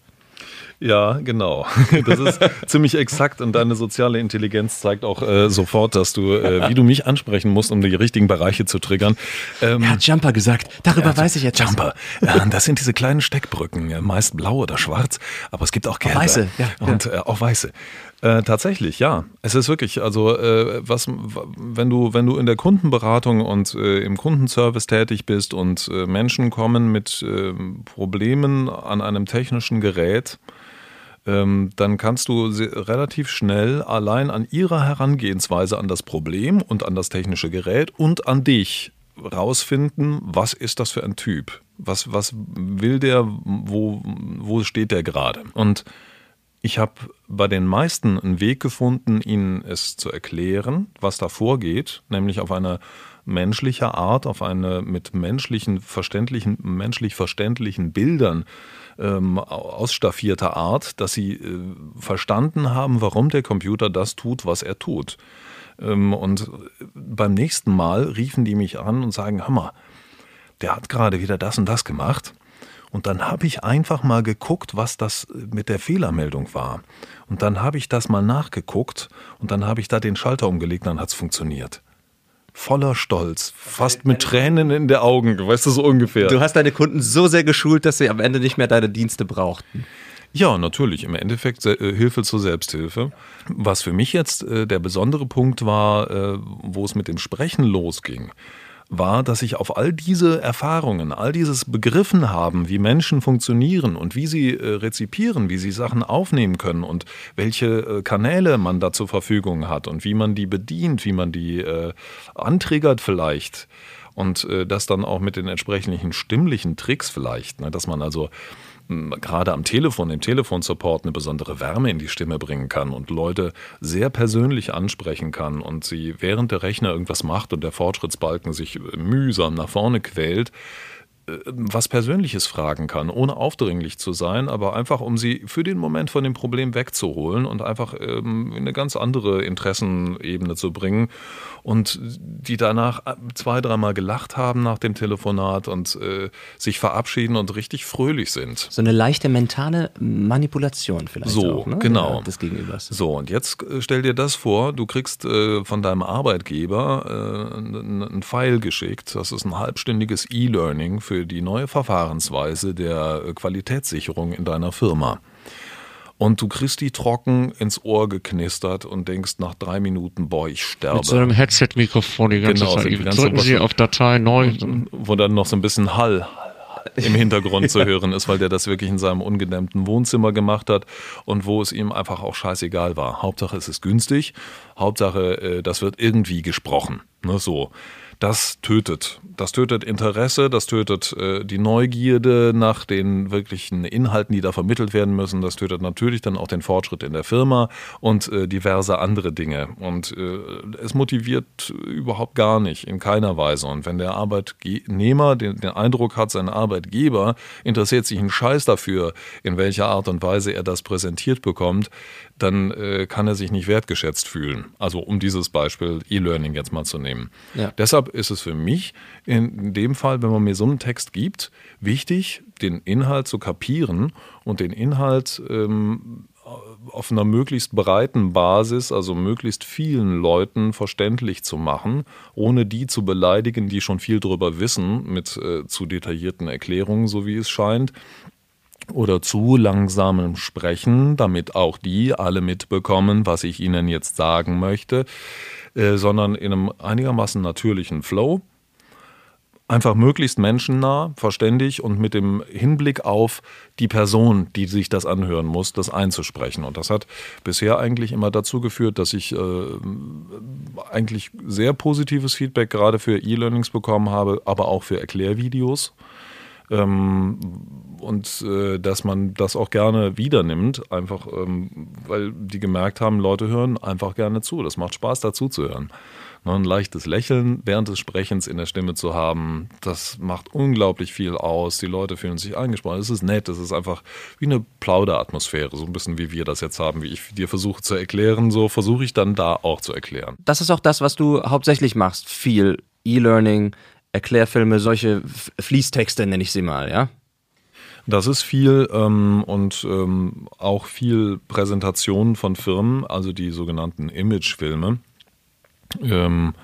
Ja, genau. *laughs* Das ist ziemlich exakt und deine soziale Intelligenz zeigt auch äh, sofort, dass du, äh, wie du mich ansprechen musst, um die richtigen Bereiche zu triggern. Ähm, er hat Jumper gesagt. Darüber weiß ich jetzt. Jumper. Ja, das sind diese kleinen Steckbrücken, meist blau oder schwarz, aber es gibt auch gelbe. Auch weiße, ja. Und äh, auch weiße. Äh, tatsächlich, ja. Es ist wirklich, also äh, was, wenn du, wenn du in der Kundenberatung und äh, im Kundenservice tätig bist und äh, Menschen kommen mit ähm, Problemen an einem technischen Gerät, ähm, dann kannst du relativ schnell allein an ihrer Herangehensweise an das Problem und an das technische Gerät und an dich rausfinden, was ist das für ein Typ? Was, was will der, wo, wo steht der gerade? Und Ich habe bei den meisten einen Weg gefunden, ihnen es zu erklären, was da vorgeht, nämlich auf eine menschliche Art, auf eine mit menschlichen verständlichen, menschlich verständlichen Bildern ähm, ausstaffierte Art, dass sie äh, verstanden haben, warum der Computer das tut, was er tut. Ähm, und beim nächsten Mal riefen die mich an und sagen, Hammer, der hat gerade wieder das und das gemacht. Und dann habe ich einfach mal geguckt, was das mit der Fehlermeldung war. Und dann habe ich das mal nachgeguckt und dann habe ich da den Schalter umgelegt und dann hat es funktioniert. Voller Stolz, fast mit Tränen in den Augen, weißt du so ungefähr. Du hast deine Kunden so sehr geschult, dass sie am Ende nicht mehr deine Dienste brauchten. Ja, natürlich. Im Endeffekt äh, Hilfe zur Selbsthilfe. Was für mich jetzt äh, der besondere Punkt war, äh, wo es mit dem Sprechen losging war, dass ich auf all diese Erfahrungen, all dieses Begriffen haben, wie Menschen funktionieren und wie sie äh, rezipieren, wie sie Sachen aufnehmen können und welche äh, Kanäle man da zur Verfügung hat und wie man die bedient, wie man die äh, antriggert vielleicht und äh, das dann auch mit den entsprechenden stimmlichen Tricks vielleicht, ne, dass man also gerade am Telefon, im Telefonsupport eine besondere Wärme in die Stimme bringen kann und Leute sehr persönlich ansprechen kann und sie während der Rechner irgendwas macht und der Fortschrittsbalken sich mühsam nach vorne quält, was Persönliches fragen kann, ohne aufdringlich zu sein, aber einfach um sie für den Moment von dem Problem wegzuholen und einfach ähm, in eine ganz andere Interessenebene zu bringen und die danach zwei, dreimal gelacht haben nach dem Telefonat und äh, sich verabschieden und richtig fröhlich sind. So eine leichte mentale Manipulation vielleicht so, auch, ne? genau. des Gegenübers. So, und jetzt äh, stell dir das vor, du kriegst äh, von deinem Arbeitgeber äh, einen Pfeil geschickt, das ist ein halbstündiges E-Learning für die neue Verfahrensweise der äh, Qualitätssicherung in deiner Firma und du kriegst die trocken ins Ohr geknistert und denkst nach drei Minuten, boah, ich sterbe. Mit so einem Headset-Mikrofon die ganze genau, Zeit. Die ganze Drücken Sie auf Datei neu. Wo dann noch so ein bisschen Hall im Hintergrund *laughs* zu hören ist, weil der das wirklich in seinem ungedämmten Wohnzimmer gemacht hat und wo es ihm einfach auch scheißegal war. Hauptsache es ist günstig, Hauptsache äh, das wird irgendwie gesprochen. Ne, so das tötet. Das tötet Interesse, das tötet äh, die Neugierde nach den wirklichen Inhalten, die da vermittelt werden müssen. Das tötet natürlich dann auch den Fortschritt in der Firma und äh, diverse andere Dinge. Und äh, es motiviert überhaupt gar nicht, in keiner Weise. Und wenn der Arbeitnehmer den, den Eindruck hat, sein Arbeitgeber interessiert sich einen Scheiß dafür, in welcher Art und Weise er das präsentiert bekommt, dann äh, kann er sich nicht wertgeschätzt fühlen. Also um dieses Beispiel E-Learning jetzt mal zu nehmen. Ja. Deshalb ist es für mich in dem Fall, wenn man mir so einen Text gibt, wichtig, den Inhalt zu kapieren und den Inhalt ähm, auf einer möglichst breiten Basis, also möglichst vielen Leuten verständlich zu machen, ohne die zu beleidigen, die schon viel darüber wissen, mit äh, zu detaillierten Erklärungen, so wie es scheint, oder zu langsamem Sprechen, damit auch die alle mitbekommen, was ich ihnen jetzt sagen möchte, äh, sondern in einem einigermaßen natürlichen Flow. Einfach möglichst menschennah, verständig und mit dem Hinblick auf die Person, die sich das anhören muss, das einzusprechen. Und das hat bisher eigentlich immer dazu geführt, dass ich äh, eigentlich sehr positives Feedback gerade für E-Learnings bekommen habe, aber auch für Erklärvideos. Ähm, und äh, dass man das auch gerne wieder nimmt, einfach ähm, weil die gemerkt haben, Leute hören einfach gerne zu. Das macht Spaß, dazu zu hören. Ne, ein leichtes Lächeln während des Sprechens in der Stimme zu haben, das macht unglaublich viel aus. Die Leute fühlen sich angesprochen. Es ist nett, es ist einfach wie eine Plauderatmosphäre, so ein bisschen wie wir das jetzt haben, wie ich dir versuche zu erklären, so versuche ich dann da auch zu erklären. Das ist auch das, was du hauptsächlich machst. Viel E-Learning, Erklärfilme, solche Fließtexte nenne ich sie mal, ja? Das ist viel ähm, und ähm, auch viel Präsentation von Firmen, also die sogenannten Imagefilme. Ähm,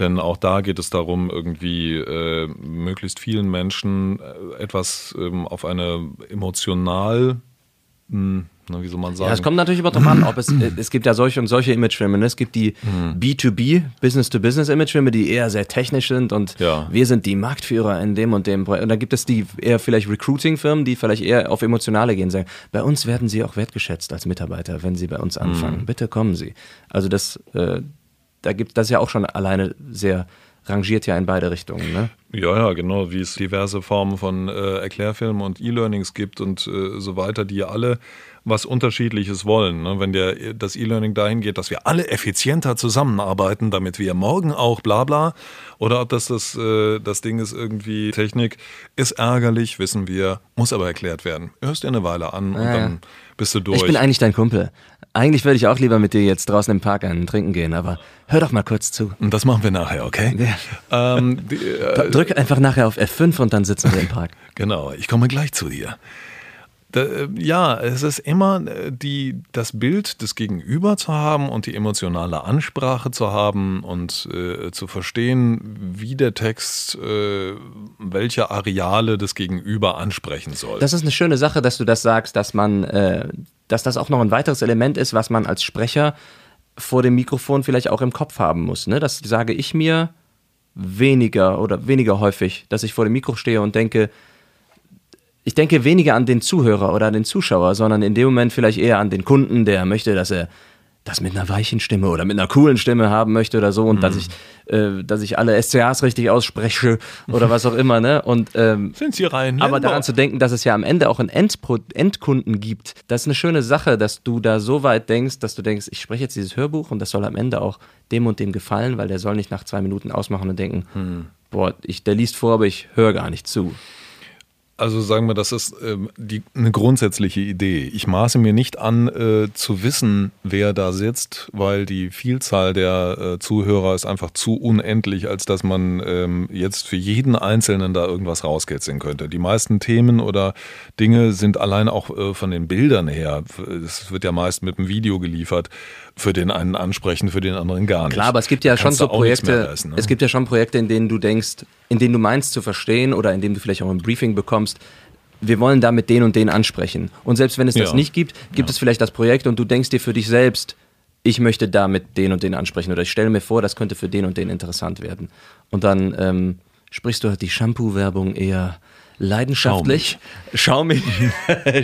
denn auch da geht es darum, irgendwie äh, möglichst vielen Menschen äh, etwas ähm, auf eine emotional hm, Ne, wie soll man sagen? Ja, es kommt natürlich immer darauf an, ob es, äh, es gibt ja solche und solche Imagefilme. Ne? Es gibt die mhm. B2B, Business-to-Business-Imagefilme, die eher sehr technisch sind und ja. wir sind die Marktführer in dem und dem. Und dann gibt es die eher vielleicht Recruiting-Firmen, die vielleicht eher auf Emotionale gehen, sagen, bei uns werden sie auch wertgeschätzt als Mitarbeiter, wenn sie bei uns anfangen. Mhm. Bitte kommen sie. Also das, äh, da gibt das ja auch schon alleine sehr rangiert ja in beide Richtungen. Ne? Ja, ja, genau, wie es diverse Formen von äh, Erklärfilmen und E-Learnings gibt und äh, so weiter, die alle was Unterschiedliches wollen. Ne? Wenn der, das E-Learning dahin geht, dass wir alle effizienter zusammenarbeiten, damit wir morgen auch bla bla, oder ob das das, äh, das Ding ist irgendwie Technik, ist ärgerlich, wissen wir, muss aber erklärt werden. Hörst dir eine Weile an und Ja, ja. dann bist du durch. Ich bin eigentlich dein Kumpel. Eigentlich würde ich auch lieber mit dir jetzt draußen im Park einen trinken gehen, aber hör doch mal kurz zu. und das machen wir nachher, okay? ähm, *laughs* die, äh, Drück einfach nachher auf F5 und dann sitzen wir im Park. *laughs* Genau, ich komme gleich zu dir. Da, äh, ja, es ist immer äh, die, das Bild des Gegenüber zu haben und die emotionale Ansprache zu haben und äh, zu verstehen, wie der Text äh, welche Areale des Gegenüber ansprechen soll. Das ist eine schöne Sache, dass du das sagst, dass man, äh, dass das auch noch ein weiteres Element ist, was man als Sprecher vor dem Mikrofon vielleicht auch im Kopf haben muss. Ne? Das sage ich mir weniger oder weniger häufig, dass ich vor dem Mikro stehe und denke, ich denke weniger an den Zuhörer oder an den Zuschauer, sondern in dem Moment vielleicht eher an den Kunden, der möchte, dass er das mit einer weichen Stimme oder mit einer coolen Stimme haben möchte oder so und dass ich, äh, dass ich alle SCAs richtig ausspreche oder was auch immer, ne? Und ähm, Sind Sie rein? aber daran zu denken, dass es ja am Ende auch einen Endpro Endkunden gibt, das ist eine schöne Sache, dass du da so weit denkst, dass du denkst, ich spreche jetzt dieses Hörbuch und das soll am Ende auch dem und dem gefallen, weil der soll nicht nach zwei Minuten ausmachen und denken, boah, ich, der liest vor, aber ich höre gar nicht zu. Also sagen wir, das ist ähm, die, eine grundsätzliche Idee. Ich maße mir nicht an, äh, zu wissen, wer da sitzt, weil die Vielzahl der äh, Zuhörer ist einfach zu unendlich, als dass man ähm, jetzt für jeden Einzelnen da irgendwas rauskitzeln könnte. Die meisten Themen oder Dinge sind allein auch äh, von den Bildern her, es wird ja meist mit einem Video geliefert, für den einen ansprechen, für den anderen gar nicht. Klar, aber es gibt ja schon so Projekte, reißen, ne? es gibt ja schon Projekte, in denen du denkst, in denen du meinst zu verstehen oder in denen du vielleicht auch ein Briefing bekommst, wir wollen damit den und den ansprechen. Und selbst wenn es das Ja. nicht gibt, gibt es vielleicht das Projekt und du denkst dir für dich selbst, ich möchte damit den und den ansprechen oder ich stelle mir vor, das könnte für den und den interessant werden. Und dann ähm, sprichst du halt die Shampoo-Werbung eher leidenschaftlich, schaumig,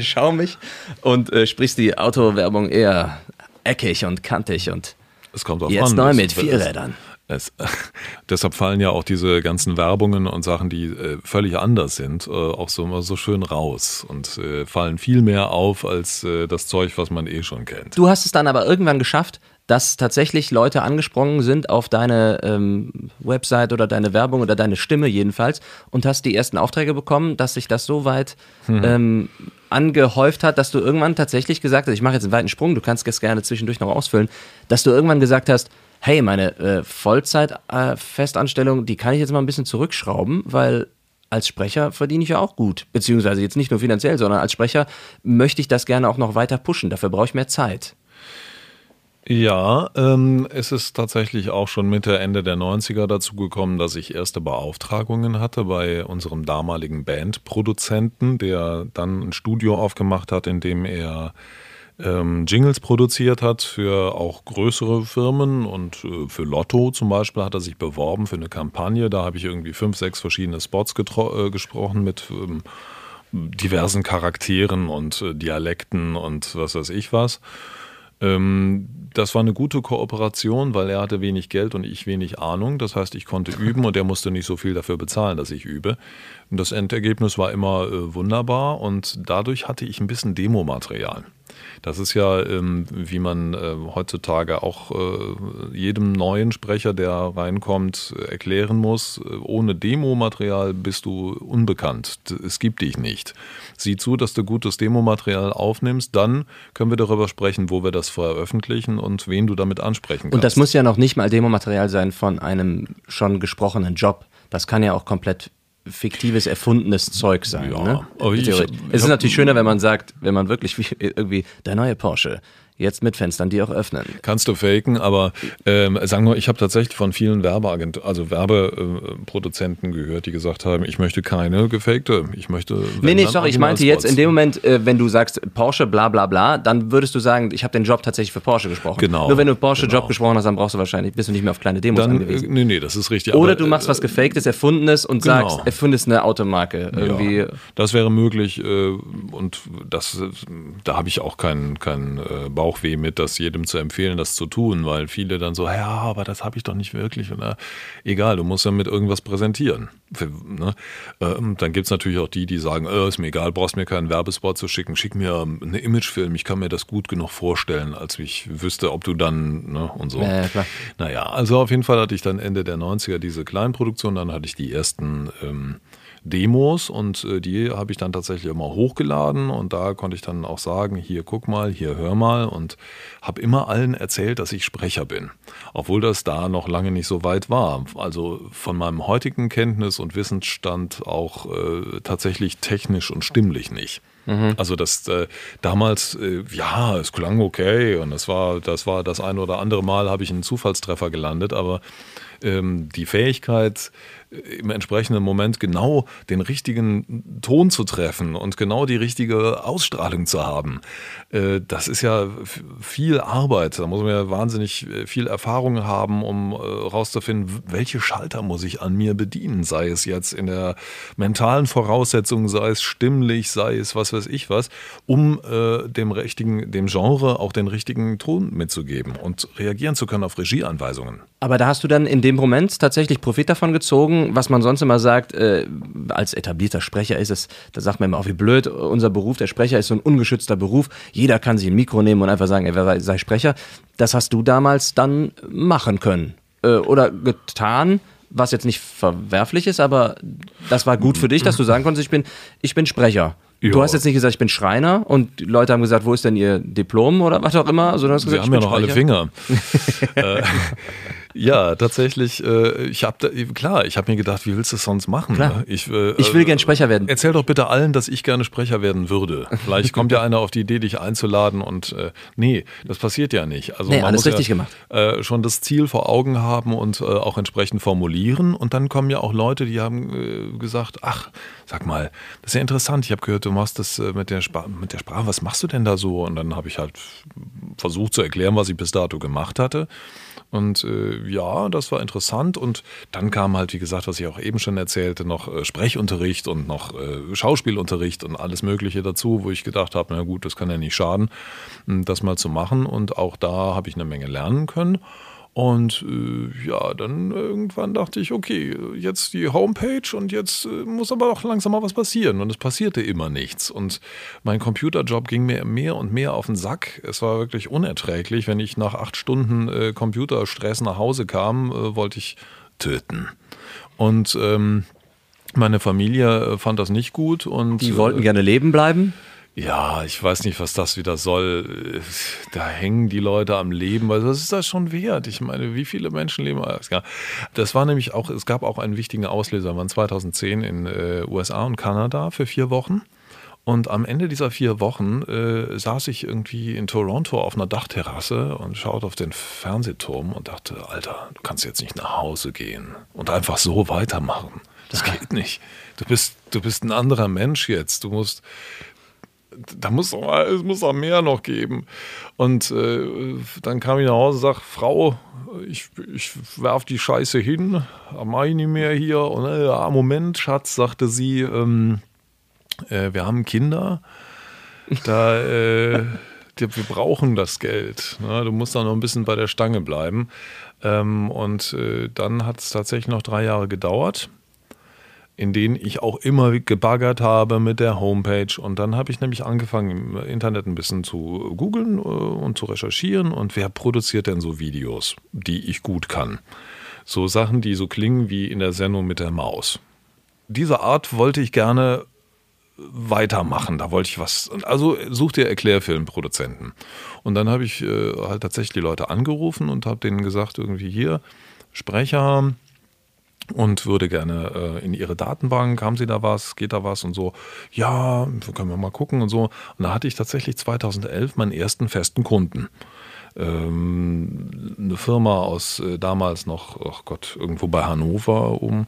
schaumig und äh, sprichst die Autowerbung eher eckig und kantig und Es kommt drauf Jetzt an. neu mit Vierrädern. Es, *laughs* deshalb fallen ja auch diese ganzen Werbungen und Sachen, die äh, völlig anders sind, äh, auch so immer so schön raus und äh, fallen viel mehr auf als äh, das Zeug, was man eh schon kennt. Du hast es dann aber irgendwann geschafft, dass tatsächlich Leute angesprungen sind auf deine ähm, Website oder deine Werbung oder deine Stimme jedenfalls und hast die ersten Aufträge bekommen, dass sich das so weit ähm, angehäuft hat, dass du irgendwann tatsächlich gesagt hast, ich mache jetzt einen weiten Sprung, du kannst das gerne zwischendurch noch ausfüllen, dass du irgendwann gesagt hast, hey, meine äh, Vollzeit-Festanstellung, die kann ich jetzt mal ein bisschen zurückschrauben, weil als Sprecher verdiene ich ja auch gut. Beziehungsweise jetzt nicht nur finanziell, sondern als Sprecher möchte ich das gerne auch noch weiter pushen. Dafür brauche ich mehr Zeit. Ja, ähm, es ist tatsächlich auch schon Mitte, Ende der 90er dazu gekommen, dass ich erste Beauftragungen hatte bei unserem damaligen Bandproduzenten, der dann ein Studio aufgemacht hat, in dem er ähm, Jingles produziert hat für auch größere Firmen und äh, für Lotto zum Beispiel hat er sich beworben für eine Kampagne. Da habe ich irgendwie fünf, sechs verschiedene Spots äh, gesprochen mit ähm, diversen Charakteren und äh, Dialekten und was weiß ich was. Ähm, das war eine gute Kooperation, weil er hatte wenig Geld und ich wenig Ahnung. Das heißt, ich konnte üben und er musste nicht so viel dafür bezahlen, dass ich übe. Und das Endergebnis war immer äh, wunderbar und dadurch hatte ich ein bisschen Demomaterial. Das ist ja, ähm, wie man äh, heutzutage auch äh, jedem neuen Sprecher, der reinkommt, erklären muss, äh, ohne Demomaterial bist du unbekannt. Es gibt dich nicht. Sieh zu, dass du gutes Demomaterial aufnimmst, dann können wir darüber sprechen, wo wir das veröffentlichen und wen du damit ansprechen kannst. Und das muss ja noch nicht mal Demomaterial sein von einem schon gesprochenen Job. Das kann ja auch komplett fiktives, erfundenes Zeug sein. Ja, ne? aber ich- ich es ist natürlich schöner, wenn man sagt, wenn man wirklich wie, irgendwie der neue Porsche, jetzt mit Fenstern, die auch öffnen. Kannst du faken, aber ähm, sagen wir, ich habe tatsächlich von vielen Werbeagent, also Werbeproduzenten gehört, die gesagt haben, ich möchte keine gefakte, ich möchte. Nee, nee, sorry, ich meinte jetzt in dem Moment, äh, wenn du sagst Porsche, bla bla bla, dann würdest du sagen, ich habe den Job tatsächlich für Porsche gesprochen. Genau, Nur wenn du Porsche-Job genau. gesprochen hast, dann brauchst du wahrscheinlich, bist du nicht mehr auf kleine Demos Dann, äh, angewiesen. nee, nee, das ist richtig. Oder aber, du machst was Gefaktes, Erfundenes und Genau. sagst, erfindest eine Automarke. Irgendwie. Ja, das wäre möglich äh, und das, äh, da habe ich auch keinen keinen äh, Bauchweh mit, das jedem zu empfehlen, das zu tun, weil viele dann so, ja, aber das habe ich doch nicht wirklich. Oder, egal, du musst ja mit irgendwas präsentieren. Ne? Ähm, dann gibt es natürlich auch die, die sagen, äh, ist mir egal, brauchst mir keinen Werbespot zu schicken, schick mir einen Imagefilm, ich kann mir das gut genug vorstellen, als ich wüsste, ob du dann ne, und so. Ja, klar. Naja, also auf jeden Fall hatte ich dann Ende der 90er diese Kleinproduktion, dann hatte ich die ersten ähm, Demos und äh, die habe ich dann tatsächlich immer hochgeladen und da konnte ich dann auch sagen, hier guck mal, hier hör mal und habe immer allen erzählt, dass ich Sprecher bin, obwohl das da noch lange nicht so weit war. Also von meinem heutigen Kenntnis- und Wissensstand auch äh, tatsächlich technisch und stimmlich nicht. Also das äh, damals, äh, ja, es klang okay und das war, das war das ein oder andere Mal habe ich einen Zufallstreffer gelandet, aber ähm, die Fähigkeit, im entsprechenden Moment genau den richtigen Ton zu treffen und genau die richtige Ausstrahlung zu haben. Äh, das ist ja viel Arbeit. Da muss man ja wahnsinnig äh, viel Erfahrung haben, um herauszufinden, äh, welche Schalter muss ich an mir bedienen, sei es jetzt in der mentalen Voraussetzung, sei es stimmlich, sei es was weiß ich was, um dem richtigen, dem Genre auch den richtigen Ton mitzugeben und reagieren zu können auf Regieanweisungen. Aber da hast du dann in dem Moment tatsächlich Profit davon gezogen, was man sonst immer sagt, äh, als etablierter Sprecher ist es, da sagt man immer, auch wie blöd, unser Beruf, der Sprecher ist so ein ungeschützter Beruf. Jeder kann sich ein Mikro nehmen und einfach sagen, er sei Sprecher. Das hast du damals dann machen können äh, oder getan, was jetzt nicht verwerflich ist, aber das war gut für dich, dass du sagen konntest, ich bin, ich bin Sprecher. Ja. Du hast jetzt nicht gesagt, ich bin Schreiner und die Leute haben gesagt, wo ist denn ihr Diplom oder was auch immer, sondern hast Sie gesagt, haben ja noch alle Finger. *laughs* äh, ja, tatsächlich. Äh, ich habe klar, ich habe mir gedacht, wie willst du es sonst machen? Klar. Ne? Ich, äh, ich will gern Sprecher werden. Erzähl doch bitte allen, dass ich gerne Sprecher werden würde. *laughs* Vielleicht kommt ja einer auf die Idee, dich einzuladen und äh, nee, das passiert ja nicht. Also nee, man alles muss richtig ja, gemacht. Äh, schon das Ziel vor Augen haben und äh, auch entsprechend formulieren und dann kommen ja auch Leute, die haben äh, gesagt, ach, sag mal, das ist ja interessant. Ich habe gehört, du machst das äh, mit der, mit der Sprache. Was machst du denn da so? Und dann habe ich halt versucht zu erklären, was ich bis dato gemacht hatte. Und äh, ja, das war interessant. Und dann kam halt, wie gesagt, was ich auch eben schon erzählte, noch äh, Sprechunterricht und noch äh, Schauspielunterricht und alles Mögliche dazu, wo ich gedacht habe, na gut, das kann ja nicht schaden, das mal zu machen. Und auch da habe ich eine Menge lernen können. Und äh, ja, dann irgendwann dachte ich, okay, jetzt die Homepage und jetzt äh, muss aber auch langsam mal was passieren. Und es passierte immer nichts. Und mein Computerjob ging mir mehr und mehr auf den Sack. Es war wirklich unerträglich. Wenn ich nach acht Stunden äh, Computerstress nach Hause kam, äh, wollte ich töten. Und ähm, meine Familie äh, fand das nicht gut. Und, Die wollten äh, gerne leben bleiben? Ja, ich weiß nicht, was das wieder soll. Da hängen die Leute am Leben. Was ist das schon wert? Ich meine, wie viele Menschen leben? Das war nämlich auch, es gab auch einen wichtigen Auslöser. Wir waren 2010 in äh, USA und Kanada für vier Wochen. Und am Ende dieser vier Wochen äh, saß ich irgendwie in Toronto auf einer Dachterrasse und schaute auf den Fernsehturm und dachte, Alter, du kannst jetzt nicht nach Hause gehen und einfach so weitermachen. Das *laughs* geht nicht. Du bist, du bist ein anderer Mensch jetzt. Du musst, da muss doch mal, es muss auch mehr noch geben. Und äh, dann kam ich nach Hause und sagte, Frau, ich, ich werf die Scheiße hin, mach ich nicht mehr hier. Und äh, ja, Moment, Schatz, sagte sie, ähm, äh, wir haben Kinder, da äh, wir brauchen das Geld. Ne? Du musst da noch ein bisschen bei der Stange bleiben. Ähm, und äh, dann hat es tatsächlich noch drei Jahre gedauert in denen ich auch immer gebaggert habe mit der Homepage. Und dann habe ich nämlich angefangen, im Internet ein bisschen zu googeln äh, und zu recherchieren. Und wer produziert denn so Videos, die ich gut kann? So Sachen, die so klingen wie in der Sendung mit der Maus. Diese Art wollte ich gerne weitermachen. Da wollte ich was. Also such dir Erklärfilmproduzenten. Und dann habe ich äh, halt tatsächlich die Leute angerufen und habe denen gesagt, irgendwie hier, Sprecher, und würde gerne äh, in ihre Datenbank, haben Sie da was, geht da was und so, ja, können wir mal gucken und so. Und da hatte ich tatsächlich 2011 meinen ersten festen Kunden. Ähm, eine Firma aus äh, damals noch, ach Gott, irgendwo bei Hannover um.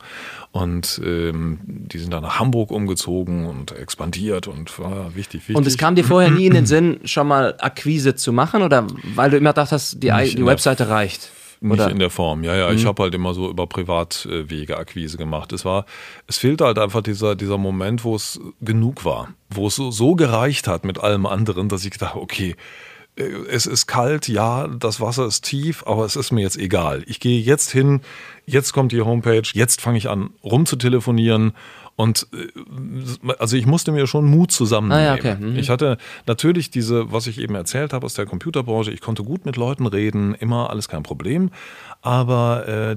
Und ähm, die sind dann nach Hamburg umgezogen und expandiert und war wichtig, wichtig. Und es kam dir vorher nie in den Sinn, schon mal Akquise zu machen oder weil du immer dachtest, die, die Webseite reicht? Nicht Oder? in der Form, ja, ja. Mhm. Ich habe halt immer so über Privatwege Akquise gemacht. Es war, es fehlte halt einfach dieser, dieser Moment, wo es genug war, wo es so, so gereicht hat mit allem anderen, dass ich dachte, okay, es ist kalt, ja, das Wasser ist tief, aber es ist mir jetzt egal. Ich gehe jetzt hin, jetzt kommt die Homepage, jetzt fange ich an rumzutelefonieren und äh, also ich musste mir schon Mut zusammennehmen. Ah, ja, okay. mhm. Ich hatte natürlich diese, was ich eben erzählt habe aus der Computerbranche, ich konnte gut mit Leuten reden, immer alles kein Problem. Aber äh,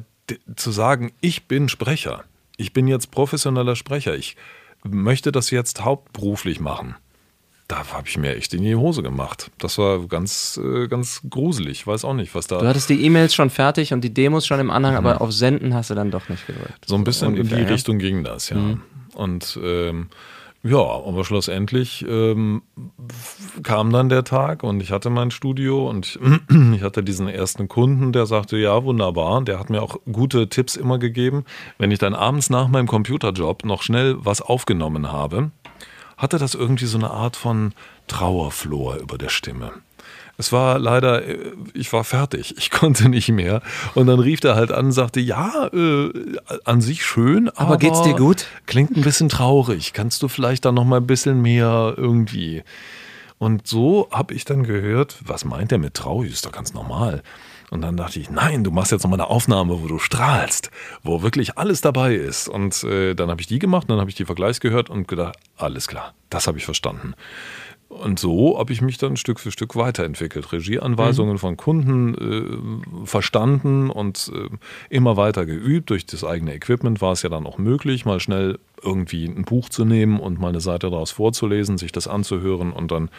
zu sagen, ich bin Sprecher, ich bin jetzt professioneller Sprecher, ich möchte das jetzt hauptberuflich machen da habe ich mir echt in die Hose gemacht. Das war ganz, äh, ganz gruselig. Ich weiß auch nicht, was da. Du hattest die E-Mails schon fertig und die Demos schon im Anhang, mhm. aber auf Senden hast du dann doch nicht gedrückt. So ein bisschen ungefähr, in die ja? Richtung ging das, ja. Mhm. Und ähm, ja, aber schlussendlich ähm, kam dann der Tag und ich hatte mein Studio und *clears throat* ich hatte diesen ersten Kunden, der sagte, ja, wunderbar. Der hat mir auch gute Tipps immer gegeben. Wenn ich dann abends nach meinem Computerjob noch schnell was aufgenommen habe, hatte das irgendwie so eine Art von Trauerflor über der Stimme. Es war leider, äh, ich war fertig, ich *laughs* konnte nicht mehr. Und dann rief er halt an und sagte, ja, äh, an sich schön, aber, aber geht's dir gut? Klingt ein bisschen traurig. Kannst du vielleicht dann noch mal ein bisschen mehr irgendwie? Und so habe ich dann gehört, was meint er mit traurig? Ist doch ganz normal. Und dann dachte ich, nein, du machst jetzt nochmal eine Aufnahme, wo du strahlst, wo wirklich alles dabei ist. Und äh, dann habe ich die gemacht, dann habe ich die Vergleichs gehört und gedacht, alles klar, das habe ich verstanden. Und so habe ich mich dann Stück für Stück weiterentwickelt. Regieanweisungen mhm. von Kunden äh, verstanden und äh, immer weiter geübt. Durch das eigene Equipment war es ja dann auch möglich, mal schnell irgendwie ein Buch zu nehmen und mal eine Seite daraus vorzulesen, sich das anzuhören und dann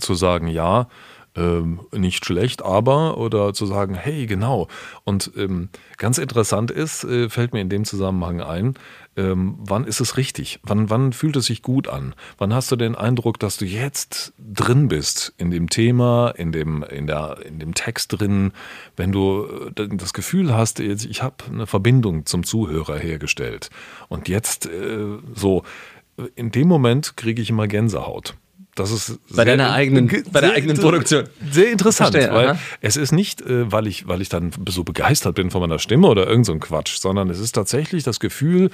zu sagen, ja, ähm, nicht schlecht, aber oder zu sagen, hey, genau. Und ähm, ganz interessant ist, äh, fällt mir in dem Zusammenhang ein, ähm, wann ist es richtig? Wann, wann fühlt es sich gut an? Wann hast du den Eindruck, dass du jetzt drin bist in dem Thema, in dem, in der, in dem Text drin, wenn du äh, das Gefühl hast, ich habe eine Verbindung zum Zuhörer hergestellt. Und jetzt äh, so, in dem Moment kriege ich immer Gänsehaut. Das ist bei sehr, deiner eigenen, bei der eigenen Produktion. Sehr interessant, Verstehe, weil aha. es ist nicht, äh, weil ich, weil ich dann so begeistert bin von meiner Stimme oder irgend so ein Quatsch, sondern es ist tatsächlich das Gefühl,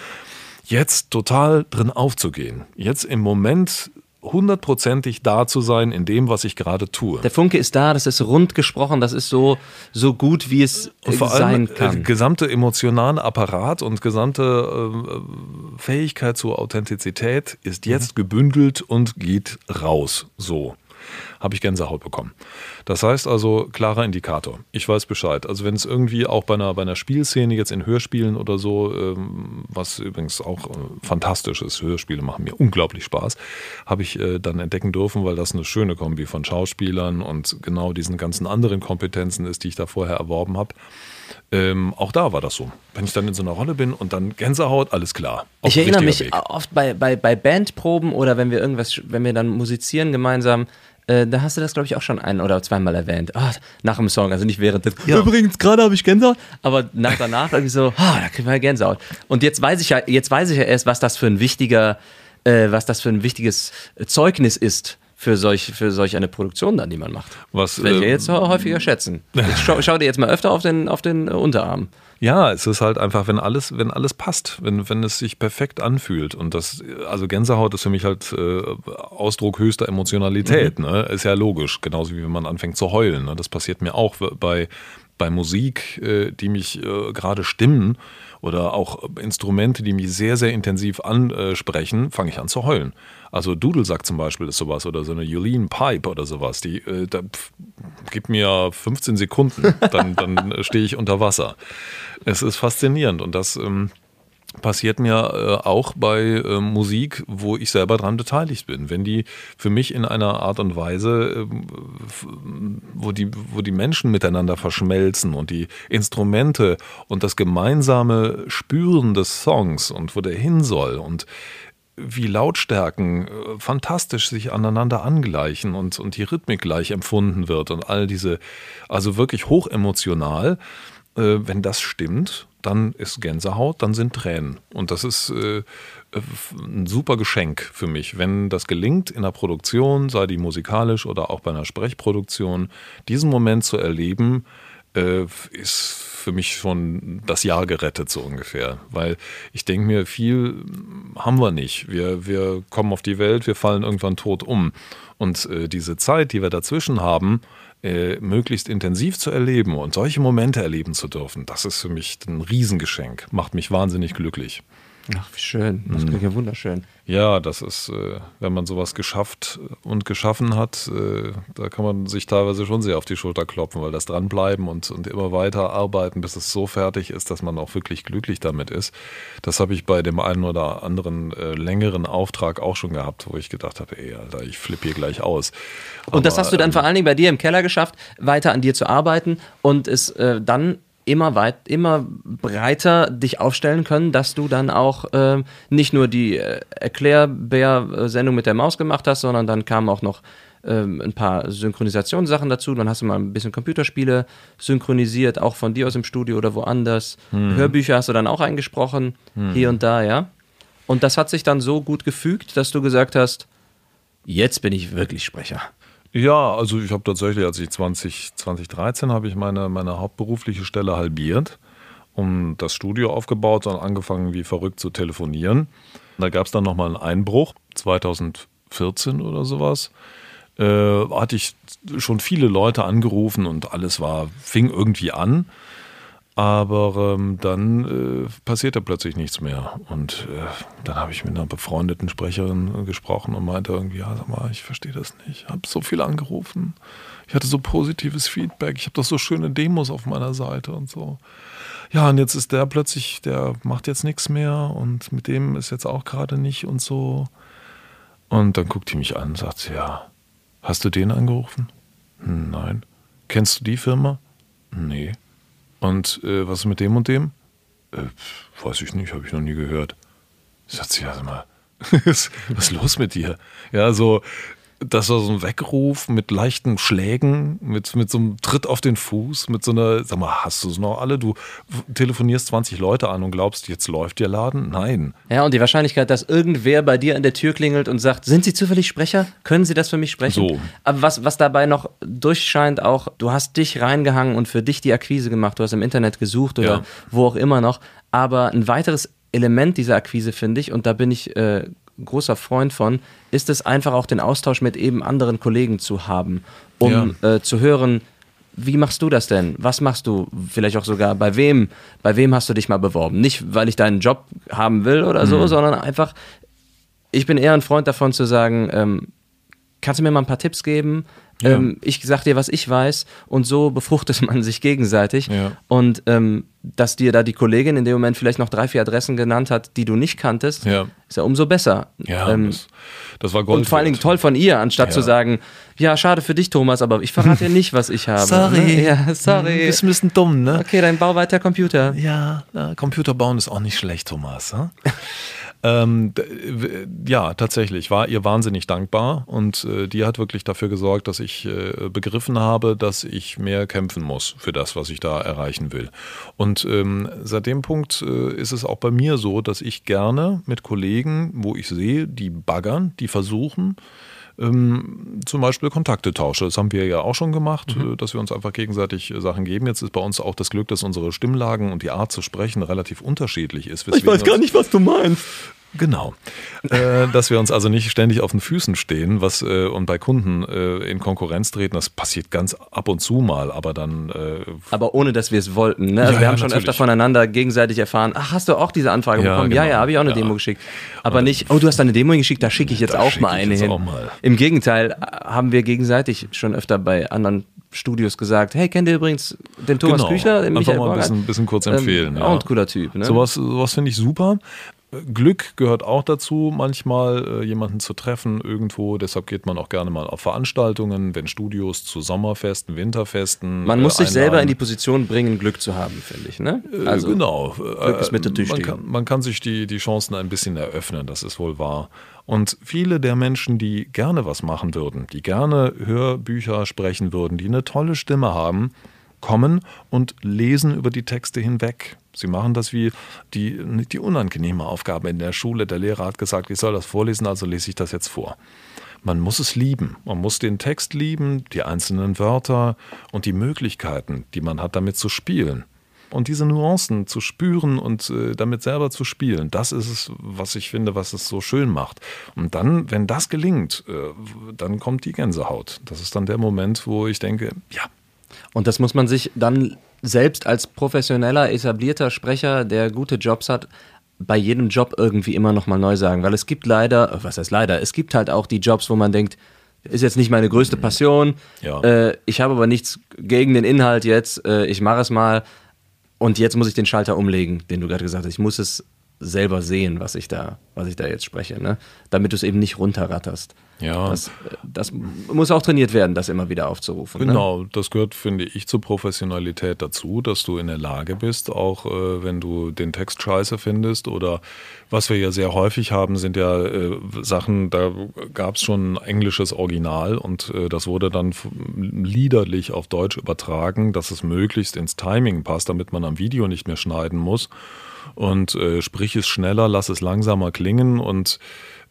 jetzt total drin aufzugehen. Jetzt im Moment hundertprozentig da zu sein in dem, was ich gerade tue. Der Funke ist da, das ist rund gesprochen, das ist so, so gut, wie es und vor sein allem, äh, kann. Äh, gesamte emotionale Apparat und gesamte äh, Fähigkeit zur Authentizität ist jetzt gebündelt und geht raus. So habe ich Gänsehaut bekommen. Das heißt also, klarer Indikator. Ich weiß Bescheid. Also wenn es irgendwie auch bei einer, bei einer Spielszene, jetzt in Hörspielen oder so, ähm, was übrigens auch äh, fantastisch ist, Hörspiele machen mir unglaublich Spaß, habe ich äh, dann entdecken dürfen, weil das eine schöne Kombi von Schauspielern und genau diesen ganzen anderen Kompetenzen ist, die ich da vorher erworben habe. Ähm, auch da war das so. Wenn ich dann in so einer Rolle bin und dann Gänsehaut, alles klar. Ich erinnere mich Weg. oft bei, bei, bei Bandproben oder wenn wir irgendwas, wenn wir dann musizieren gemeinsam, äh, da hast du das, glaube ich, auch schon ein oder zweimal erwähnt. Oh, nach dem Song, also nicht während des. Ja. Übrigens, gerade habe ich Gänsehaut, aber nach danach irgendwie so, oh, da kriegen wir Gänsehaut. Und jetzt weiß ich ja, jetzt weiß ich ja erst, was das für ein wichtiger, äh, was das für ein wichtiges Zeugnis ist für solch, für solch eine Produktion dann, die man macht. Was, das werde ich äh, jetzt häufiger schätzen. Schau, schau, dir jetzt mal öfter auf den, auf den Unterarm. Ja, es ist halt einfach, wenn alles, wenn alles passt, wenn, wenn es sich perfekt anfühlt. Und das, also Gänsehaut ist für mich halt äh, Ausdruck höchster Emotionalität, mhm. ne? Ist ja logisch, genauso wie wenn man anfängt zu heulen. Ne? Das passiert mir auch bei, bei Musik, äh, die mich äh, gerade stimmen oder auch Instrumente, die mich sehr, sehr intensiv ansprechen, fange ich an zu heulen. Also Dudelsack zum Beispiel ist sowas oder so eine Yulin Pipe oder sowas. Die äh, da, pf, gibt mir 15 Sekunden, dann, dann *laughs* stehe ich unter Wasser. Es ist faszinierend und das ähm, passiert mir äh, auch bei äh, Musik, wo ich selber dran beteiligt bin. Wenn die für mich in einer Art und Weise, äh, wo, die, wo die Menschen miteinander verschmelzen und die Instrumente und das gemeinsame Spüren des Songs und wo der hin soll und wie Lautstärken äh, fantastisch sich aneinander angleichen und, und die Rhythmik gleich empfunden wird und all diese, also wirklich hochemotional, äh, wenn das stimmt, dann ist Gänsehaut, dann sind Tränen. Und das ist äh, ein super Geschenk für mich, wenn das gelingt in der Produktion, sei die musikalisch oder auch bei einer Sprechproduktion, diesen Moment zu erleben, äh, ist für mich schon das Jahr gerettet, so ungefähr. Weil ich denke mir, viel haben wir nicht. Wir, wir kommen auf die Welt, wir fallen irgendwann tot um. Und äh, diese Zeit, die wir dazwischen haben, äh, möglichst intensiv zu erleben und solche Momente erleben zu dürfen, das ist für mich ein Riesengeschenk. Macht mich wahnsinnig glücklich. Ach, wie schön. Das klingt ja wunderschön. Ja, das ist, äh, wenn man sowas geschafft und geschaffen hat, äh, da kann man sich teilweise schon sehr auf die Schulter klopfen, weil das dranbleiben und, und immer weiter arbeiten, bis es so fertig ist, dass man auch wirklich glücklich damit ist. Das habe ich bei dem einen oder anderen äh, längeren Auftrag auch schon gehabt, wo ich gedacht habe, ey, Alter, ich flippe hier gleich aus. Und das Aber, hast du dann ähm, vor allen Dingen bei dir im Keller geschafft, weiter an dir zu arbeiten und es äh, dann immer weit, immer breiter dich aufstellen können, dass du dann auch ähm, nicht nur die äh, Erklärbär-Sendung mit der Maus gemacht hast, sondern dann kamen auch noch ähm, ein paar Synchronisationssachen dazu. Dann hast du mal ein bisschen Computerspiele synchronisiert, auch von dir aus im Studio oder woanders. Hörbücher hast du dann auch eingesprochen, hier und da, ja. Und das hat sich dann so gut gefügt, dass du gesagt hast, jetzt bin ich wirklich Sprecher. Ja, also ich habe tatsächlich, als ich 20, 2013 habe ich meine, meine hauptberufliche Stelle halbiert, um das Studio aufgebaut und angefangen wie verrückt zu telefonieren. Da gab es dann nochmal einen Einbruch, 2014 oder sowas. Äh, hatte ich schon viele Leute angerufen und alles war, fing irgendwie an. Aber ähm, dann äh, passierte plötzlich nichts mehr. Und äh, dann habe ich mit einer befreundeten Sprecherin gesprochen und meinte irgendwie, ja, sag mal, ich verstehe das nicht. Ich habe so viel angerufen. Ich hatte so positives Feedback. Ich habe doch so schöne Demos auf meiner Seite und so. Ja, und jetzt ist der plötzlich, der macht jetzt nichts mehr und mit dem ist jetzt auch gerade nicht und so. Und dann guckt die mich an und sagt, ja, hast du den angerufen? Nein. Kennst du die Firma? Nee. Und äh, was ist mit dem und dem? Äh, weiß ich nicht, habe ich noch nie gehört. Sagt sie, ja, sag mal, *laughs* was ist los mit dir? Ja, so, das war so ein Weckruf mit leichten Schlägen, mit, mit so einem Tritt auf den Fuß, mit so einer, sag mal, hast du es noch alle? Du telefonierst 20 Leute an und glaubst, jetzt läuft der Laden? Nein. Ja, und die Wahrscheinlichkeit, dass irgendwer bei dir an der Tür klingelt und sagt, sind Sie zufällig Sprecher? Können Sie das für mich sprechen? So. Aber was, was dabei noch durchscheint auch, du hast dich reingehangen und für dich die Akquise gemacht, du hast im Internet gesucht oder Ja. wo auch immer noch. Aber ein weiteres Element dieser Akquise, finde ich, und da bin ich äh, großer Freund von, ist es einfach auch den Austausch mit eben anderen Kollegen zu haben, um äh, zu hören, wie machst du das denn? Was machst du? Vielleicht auch sogar bei wem? Bei wem hast du dich mal beworben? Nicht, weil ich deinen Job haben will oder so, sondern einfach, ich bin eher ein Freund davon zu sagen, ähm, kannst du mir mal ein paar Tipps geben? Ja. Ähm, ich sag dir, was ich weiß und so befruchtet *laughs* man sich gegenseitig. Ja. Und ähm, dass dir da die Kollegin in dem Moment vielleicht noch drei, vier Adressen genannt hat, die du nicht kanntest, Ja. ist ja umso besser. Ja, Ähm, das, das war Gold. und vor allen Dingen toll von ihr, anstatt Ja. zu sagen, ja, schade für dich, Thomas, aber ich verrate dir nicht, was ich habe. Sorry. Ne? Ja, sorry. Bist ein bisschen dumm, ne? Okay, dann bau weiter Computer. Ja, na, Computer bauen ist auch nicht schlecht, Thomas. hm? *laughs* ähm, ja, tatsächlich, war ihr wahnsinnig dankbar und äh, die hat wirklich dafür gesorgt, dass ich äh, begriffen habe, dass ich mehr kämpfen muss für das, was ich da erreichen will. Und ähm, seit dem Punkt äh, ist es auch bei mir so, dass ich gerne mit Kollegen, wo ich sehe, die baggern, die versuchen, ähm, zum Beispiel Kontakte tausche. Das haben wir ja auch schon gemacht, äh, dass wir uns einfach gegenseitig äh, Sachen geben. Jetzt ist bei uns auch das Glück, dass unsere Stimmlagen und die Art zu sprechen relativ unterschiedlich ist. weswegen uns- nicht, was du meinst. Genau. äh, dass wir uns also nicht ständig auf den Füßen stehen was, äh, und bei Kunden äh, in Konkurrenz treten. Das passiert ganz ab und zu mal, aber dann Aber ohne, dass wir es wollten. Ne? Also Ja, wir ja, haben schon natürlich. öfter voneinander gegenseitig erfahren, ach, hast du auch diese Anfrage Ja, bekommen? Ja, genau. ja, habe ich auch eine Ja. Mal geschickt. Aber nicht, oh, du hast eine Demo geschickt, da schicke ich jetzt auch mal eine hin. mal. Im Gegenteil haben wir gegenseitig schon öfter bei anderen Studios gesagt, hey, kennt ihr übrigens den Thomas Genau. Küchler, den Einfach Michael mal ein bisschen- bisschen kurz empfehlen, Ähm, ja. Auch ein cooler Typ. Ne? Sowas, sowas finde ich super. Glück gehört auch dazu, manchmal äh, jemanden zu treffen irgendwo. Deshalb geht man auch gerne mal auf Veranstaltungen, wenn Studios zu Sommerfesten, Winterfesten. Man muss äh, sich selber in die Position bringen, Glück zu haben, finde ich. Ne? Äh, genau. Glück ist mit der man kann, man kann sich die, die Chancen ein bisschen eröffnen, das ist wohl wahr. Und viele der Menschen, die gerne was machen würden, die gerne Hörbücher sprechen würden, die eine tolle Stimme haben, kommen und lesen über die Texte hinweg. Sie machen das wie die, die unangenehme Aufgabe in der Schule. Der Lehrer hat gesagt, ich soll das vorlesen, also lese ich das jetzt vor. man muss es lieben. Man muss den Text lieben, die einzelnen Wörter und die Möglichkeiten, die man hat, damit zu spielen. Und diese Nuancen zu spüren und äh, damit selber zu spielen, das ist es, was ich finde, was es so schön macht. Und dann, wenn das gelingt, äh, dann kommt die Gänsehaut. Das ist dann der Moment, wo ich denke, ja. Und das muss man sich dann selbst als professioneller, etablierter Sprecher, der gute Jobs hat, bei jedem Job irgendwie immer nochmal neu sagen. Weil es gibt leider, was heißt leider, es gibt halt auch die Jobs, wo man denkt, ist jetzt nicht meine größte Passion, Ja. äh, ich habe aber nichts gegen den Inhalt jetzt, äh, ich mache es mal und jetzt muss ich den Schalter umlegen, den du gerade gesagt hast. Ich muss es selber sehen, was ich da, was ich da jetzt spreche, ne? damit du es eben nicht runterratterst. Ja. Das, das muss auch trainiert werden, das immer wieder aufzurufen. Ne? Genau, das gehört, finde ich, zur Professionalität dazu, dass du in der Lage bist, auch äh, wenn du den Text scheiße findest oder was wir ja sehr häufig haben, sind ja äh, Sachen, da gab es schon ein englisches Original und äh, das wurde dann liederlich auf Deutsch übertragen, dass es möglichst ins Timing passt, damit man am Video nicht mehr schneiden muss. Und äh, sprich es schneller, lass es langsamer klingen. Und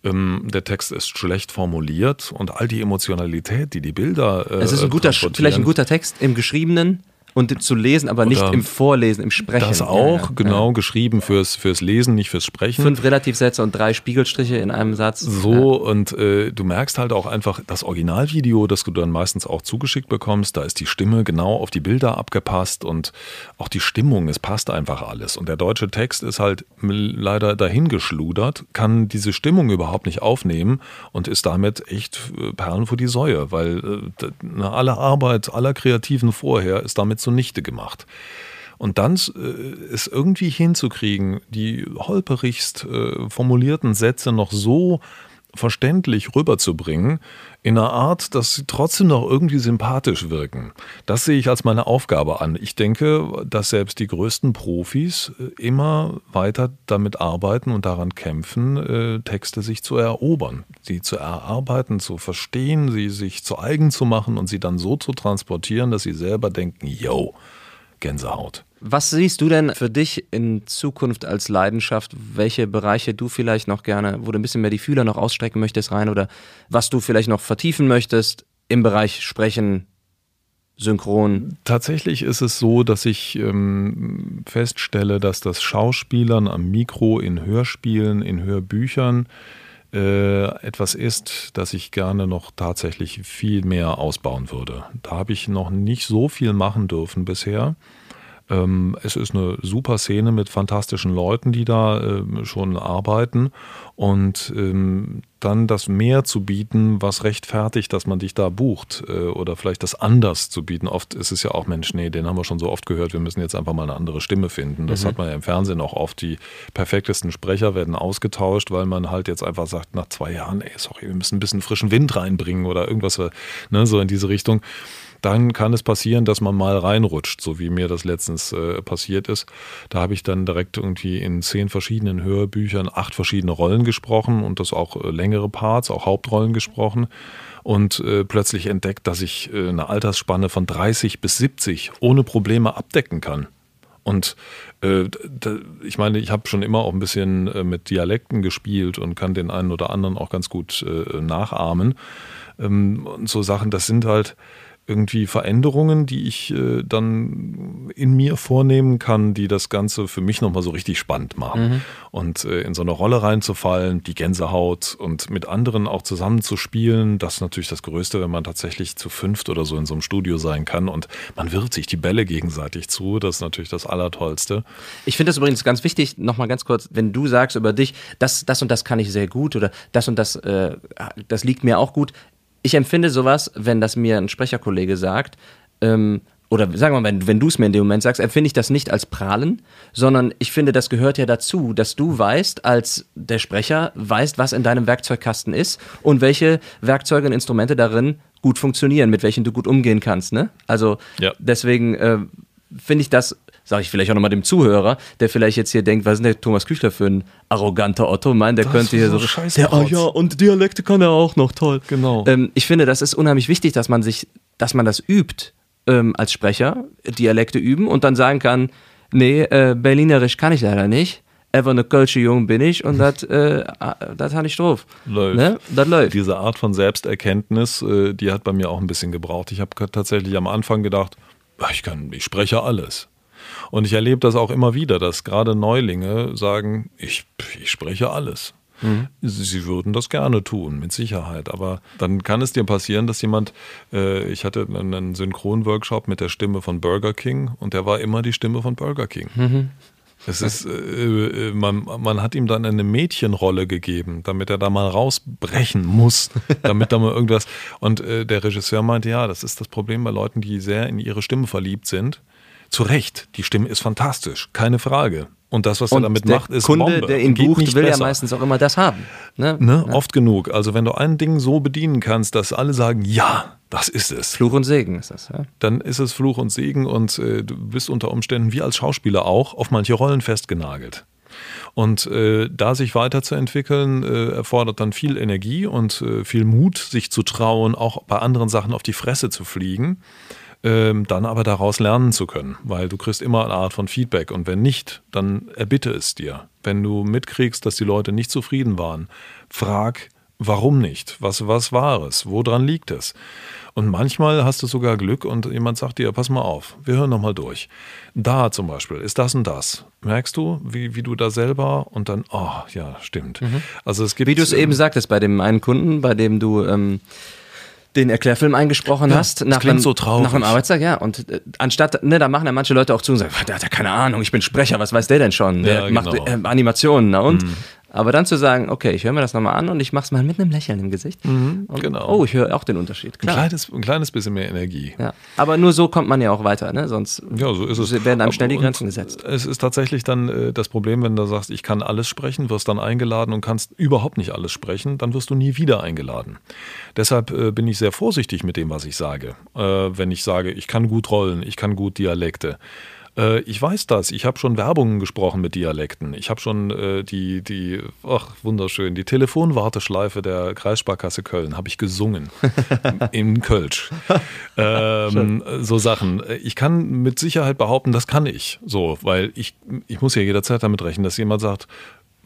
ähm, der Text ist schlecht formuliert. Und all die Emotionalität, die die Bilder äh, Es ist ein guter, vielleicht ein guter Text im Geschriebenen und zu lesen, aber nicht Oder im Vorlesen, im Sprechen. Das Ja, auch, ja, genau, geschrieben fürs, fürs Lesen, nicht fürs Sprechen. Ja. Fünf Relativsätze und drei Spiegelstriche in einem Satz. So, und äh, du merkst halt auch einfach, das Originalvideo, das du dann meistens auch zugeschickt bekommst, da ist die Stimme genau auf die Bilder abgepasst und auch die Stimmung, es passt einfach alles. Und der deutsche Text ist halt leider dahingeschludert, kann diese Stimmung überhaupt nicht aufnehmen und ist damit echt äh, Perlen vor die Säue, weil äh, na, alle Arbeit aller Kreativen vorher ist damit zunichte gemacht. Und dann äh, es irgendwie hinzukriegen, die holperigst äh, formulierten Sätze noch so verständlich rüberzubringen, in einer Art, dass sie trotzdem noch irgendwie sympathisch wirken. Das sehe ich als meine Aufgabe an. Ich denke, dass selbst die größten Profis äh, immer weiter damit arbeiten und daran kämpfen, äh, Texte sich zu erobern, sie zu erarbeiten, zu verstehen, sie sich zu eigen zu machen und sie dann so zu transportieren, dass sie selber denken, yo, Gänsehaut. Was siehst du denn für dich in Zukunft als Leidenschaft? Welche Bereiche du vielleicht noch gerne, wo du ein bisschen mehr die Fühler noch ausstrecken möchtest rein oder was du vielleicht noch vertiefen möchtest im Bereich Sprechen, Synchron? Tatsächlich ist es so, dass ich ähm, feststelle, dass das Schauspielern am Mikro in Hörspielen, in Hörbüchern äh, etwas ist, das ich gerne noch tatsächlich viel mehr ausbauen würde. Da habe ich noch nicht so viel machen dürfen bisher. Ähm, es ist eine super Szene mit fantastischen Leuten, die da ähm, schon arbeiten. Und ähm, dann das mehr zu bieten, was rechtfertigt, dass man dich da bucht. Äh, oder vielleicht das anders zu bieten. Oft ist es ja auch, Mensch, nee, den haben wir schon so oft gehört, wir müssen jetzt einfach mal eine andere Stimme finden. Das hat man ja im Fernsehen auch oft. Die perfektesten Sprecher werden ausgetauscht, weil man halt jetzt einfach sagt, nach zwei Jahren, ey, sorry, wir müssen ein bisschen frischen Wind reinbringen oder irgendwas, äh, ne, so in diese Richtung dann kann es passieren, dass man mal reinrutscht, so wie mir das letztens äh, passiert ist. Da habe ich dann direkt irgendwie in zehn verschiedenen Hörbüchern acht verschiedene Rollen gesprochen und das auch äh, längere Parts, auch Hauptrollen gesprochen und äh, plötzlich entdeckt, dass ich äh, eine Altersspanne von 30 bis 70 ohne Probleme abdecken kann. Und äh, ich meine, ich habe schon immer auch ein bisschen äh, mit Dialekten gespielt und kann den einen oder anderen auch ganz gut nachahmen. Ähm, und so Sachen, das sind halt irgendwie Veränderungen, die ich äh, dann in mir vornehmen kann, die das Ganze für mich nochmal so richtig spannend machen. Und äh, in so eine Rolle reinzufallen, die Gänsehaut und mit anderen auch zusammen zu spielen, das ist natürlich das Größte, wenn man tatsächlich zu fünft oder so in so einem Studio sein kann und man wirft sich die Bälle gegenseitig zu, das ist natürlich das Allertollste. Ich finde das übrigens ganz wichtig, nochmal ganz kurz, wenn du sagst über dich, das, das und das kann ich sehr gut oder das und das, äh, das liegt mir auch gut. Ich empfinde sowas, wenn das mir ein Sprecherkollege sagt, ähm, oder sagen wir mal, wenn, wenn du es mir in dem Moment sagst, empfinde ich das nicht als Prahlen, sondern ich finde, das gehört ja dazu, dass du weißt, als der Sprecher, weißt, was in deinem Werkzeugkasten ist und welche Werkzeuge und Instrumente darin gut funktionieren, mit welchen du gut umgehen kannst. Ne? Also Ja. deswegen äh, finde ich das, sage ich vielleicht auch nochmal dem Zuhörer, der vielleicht jetzt hier denkt, was ist denn der Thomas Küchler für ein arroganter Otto? Meint, der Das könnte hier so so, der, oh ja, und Dialekte kann er auch noch, toll. Genau. Ähm, ich finde, das ist unheimlich wichtig, dass man sich, dass man das übt ähm, als Sprecher, Dialekte üben und dann sagen kann, nee, äh, Berlinerisch kann ich leider nicht. ever eine Kölsche Jung bin ich und das äh, das habe ich drauf. Läuft. Ne? Das läuft. Diese Art von Selbsterkenntnis, äh, die hat bei mir auch ein bisschen gebraucht. Ich habe tatsächlich am Anfang gedacht, "Ah, ich kann, ich spreche alles. Und ich erlebe das auch immer wieder, dass gerade Neulinge sagen, ich, ich spreche alles. Sie sie würden das gerne tun, mit Sicherheit. Aber dann kann es dir passieren, dass jemand, äh, ich hatte einen Synchronworkshop mit der Stimme von Burger King und der war immer die Stimme von Burger King. Es ist, äh, äh, man, man hat ihm dann eine Mädchenrolle gegeben, damit er da mal rausbrechen muss, *laughs* damit da mal irgendwas. Und äh, der Regisseur meinte, ja, das ist das Problem bei Leuten, die sehr in ihre Stimme verliebt sind. Zu Recht, die Stimme ist fantastisch, keine Frage. Und das, was er Und damit der macht, ist Kunde, Bombe. der ihn Geht bucht, will ja besser. meistens auch immer das haben. Ne? Ne? Oft genug. Also wenn du ein Ding so bedienen kannst, dass alle sagen, ja, das ist es, Fluch und Segen ist das. Ja? dann ist es Fluch und Segen und äh, du bist unter Umständen wie als Schauspieler auch auf manche Rollen festgenagelt. Und äh, da sich weiterzuentwickeln, äh, erfordert dann viel Energie und äh, viel Mut, sich zu trauen, auch bei anderen Sachen auf die Fresse zu fliegen, ähm, dann aber daraus lernen zu können, weil du kriegst immer eine Art von Feedback und wenn nicht, dann erbitte es dir. Wenn du mitkriegst, dass die Leute nicht zufrieden waren, frag, warum nicht? Was, was war es? Woran liegt es? Und manchmal hast du sogar Glück und jemand sagt dir, pass mal auf, wir hören nochmal durch. Da zum Beispiel ist das und das. Merkst du, wie, wie du da selber und dann, oh ja, stimmt. Also es gibt, Wie du es eben sagtest bei dem einen Kunden, bei dem du ähm, den Erklärfilm eingesprochen Ja, hast, nach klingt einem, so traurig. nach einem Arbeitstag, ja. Und äh, anstatt, ne, da machen ja manche Leute auch zu und sagen, der hat ja keine Ahnung, ich bin Sprecher, was weiß der denn schon? Der Ja, macht genau. äh, Animationen, na und? Aber dann zu sagen, okay, ich höre mir das nochmal an und ich mach's mal mit einem Lächeln im Gesicht. und, genau. Oh, ich höre auch den Unterschied. ein, Klar. kleines, ein kleines bisschen mehr Energie. Ja. Aber nur so kommt man ja auch weiter, ne? Sonst Ja, so ist es. werden einem schnell die Und Grenzen gesetzt. Es ist tatsächlich dann äh, das Problem, wenn du sagst, ich kann alles sprechen, wirst dann eingeladen und kannst überhaupt nicht alles sprechen, dann wirst du nie wieder eingeladen. Deshalb äh, bin ich sehr vorsichtig mit dem, was ich sage. Äh, wenn ich sage, ich kann gut rollen, ich kann gut Dialekte. Äh, ich weiß das. Ich habe schon Werbungen gesprochen mit Dialekten. Ich habe schon äh, die, die, ach, wunderschön, die Telefonwarteschleife der Kreissparkasse Köln habe ich gesungen. *laughs* in Kölsch. Ähm, so Sachen. Ich kann mit Sicherheit behaupten, das kann ich. So, weil ich, ich muss ja jederzeit damit rechnen, dass jemand sagt,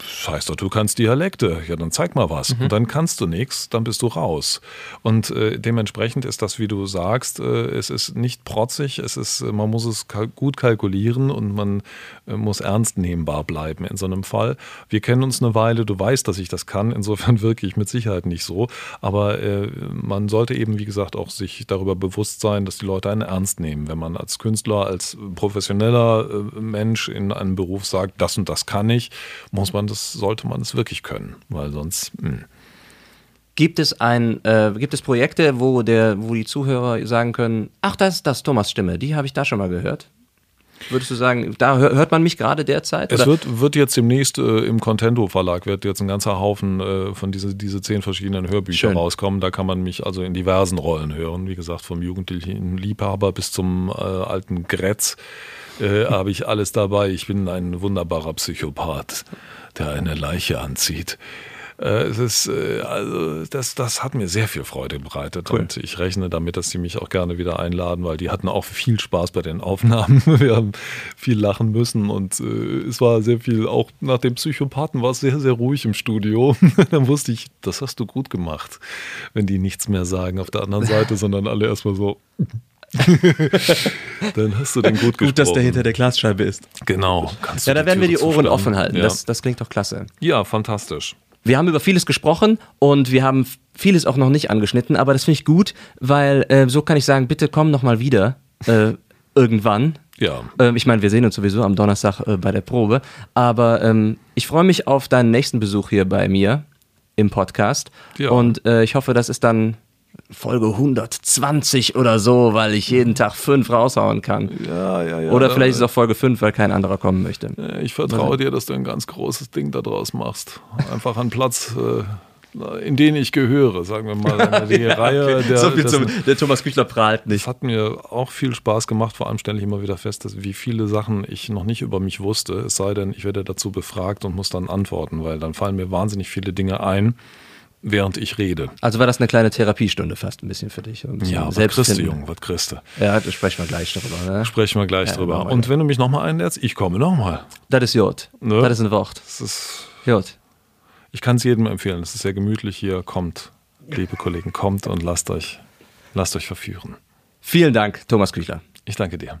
Scheiß doch, du kannst Dialekte. Ja, dann zeig mal was. Und dann kannst du nichts, dann bist du raus. Und äh, dementsprechend ist das, wie du sagst, äh, es ist nicht protzig, es ist, äh, man muss es kal gut kalkulieren und man äh, muss ernst nehmbar bleiben in so einem Fall. Wir kennen uns eine Weile, du weißt, dass ich das kann, insofern *laughs* wirke ich mit Sicherheit nicht so. Aber äh, man sollte eben, wie gesagt, auch sich darüber bewusst sein, dass die Leute einen ernst nehmen. Wenn man als Künstler, als professioneller äh, Mensch in einem Beruf sagt, das und das kann ich, muss man das, sollte man es wirklich können, weil sonst. Mh. Gibt es ein, äh, gibt es Projekte, wo der, wo die Zuhörer sagen können, ach, das ist das Thomas Stimme, die habe ich da schon mal gehört? Würdest du sagen, da hör- hört man mich gerade derzeit? Es wird, wird jetzt demnächst äh, im Contendo Verlag wird jetzt ein ganzer Haufen äh, von diese, diese zehn verschiedenen Hörbüchern Schön. rauskommen. Da kann man mich also in diversen Rollen hören. Wie gesagt, vom jugendlichen Liebhaber bis zum äh, alten Gretz äh, *laughs* habe ich alles dabei. Ich bin ein wunderbarer Psychopath, der eine Leiche anzieht. Äh, Es ist, äh, also das, das hat mir sehr viel Freude bereitet und ich rechne damit, dass sie mich auch gerne wieder einladen, weil die hatten auch viel Spaß bei den Aufnahmen. *laughs* Wir haben viel lachen müssen und äh, es war sehr viel, auch nach dem Psychopathen war es sehr, sehr ruhig im Studio. *laughs* Dann wusste ich, das hast du gut gemacht, wenn die nichts mehr sagen auf der anderen *laughs* Seite, sondern alle erstmal so. *laughs* Dann hast du den gut gesprochen. Gut, dass der hinter der Glasscheibe ist. Genau. Ja, da werden wir die Ohren offen halten. Ja. Das, das klingt doch klasse. ja, fantastisch. Wir haben über vieles gesprochen und wir haben vieles auch noch nicht angeschnitten, aber das finde ich gut, weil äh, so kann ich sagen, bitte komm noch mal wieder äh, *laughs* irgendwann. Ja. Ähm, ich meine, wir sehen uns sowieso am Donnerstag äh, bei der Probe, aber ähm, ich freue mich auf deinen nächsten Besuch hier bei mir im Podcast Ja. und äh, ich hoffe, das ist dann Folge 120 oder so, weil ich jeden Tag fünf raushauen kann. Ja, ja, ja. Oder vielleicht ist es auch Folge 5, weil kein anderer kommen möchte. Ich vertraue dir, dass du ein ganz großes Ding daraus machst. Einfach einen Platz, äh, in den ich gehöre, sagen wir mal. Die *laughs* Reihe der, so zum, der Thomas Küchler prahlt nicht. hat mir auch viel Spaß gemacht. Vor allem stelle ich immer wieder fest, dass, wie viele Sachen ich noch nicht über mich wusste. Es sei denn, ich werde dazu befragt und muss dann antworten, weil dann fallen mir wahnsinnig viele Dinge ein, während ich rede. Also war das eine kleine Therapiestunde fast ein bisschen für dich. Um Ja, was kriegst du, Junge, was du? Ja, da sprechen wir gleich darüber. Ne? Sprechen wir gleich Ja, drüber. wir Und wenn du mich nochmal einlädst, ich komme nochmal. Das ist Jod. Ne? Das ist ein Wort. Das ist, Jod. ich kann es jedem empfehlen. Es ist sehr gemütlich hier. Kommt, liebe Kollegen, kommt und lasst euch, lasst euch verführen. Vielen Dank, Thomas Küchler. Ich danke dir.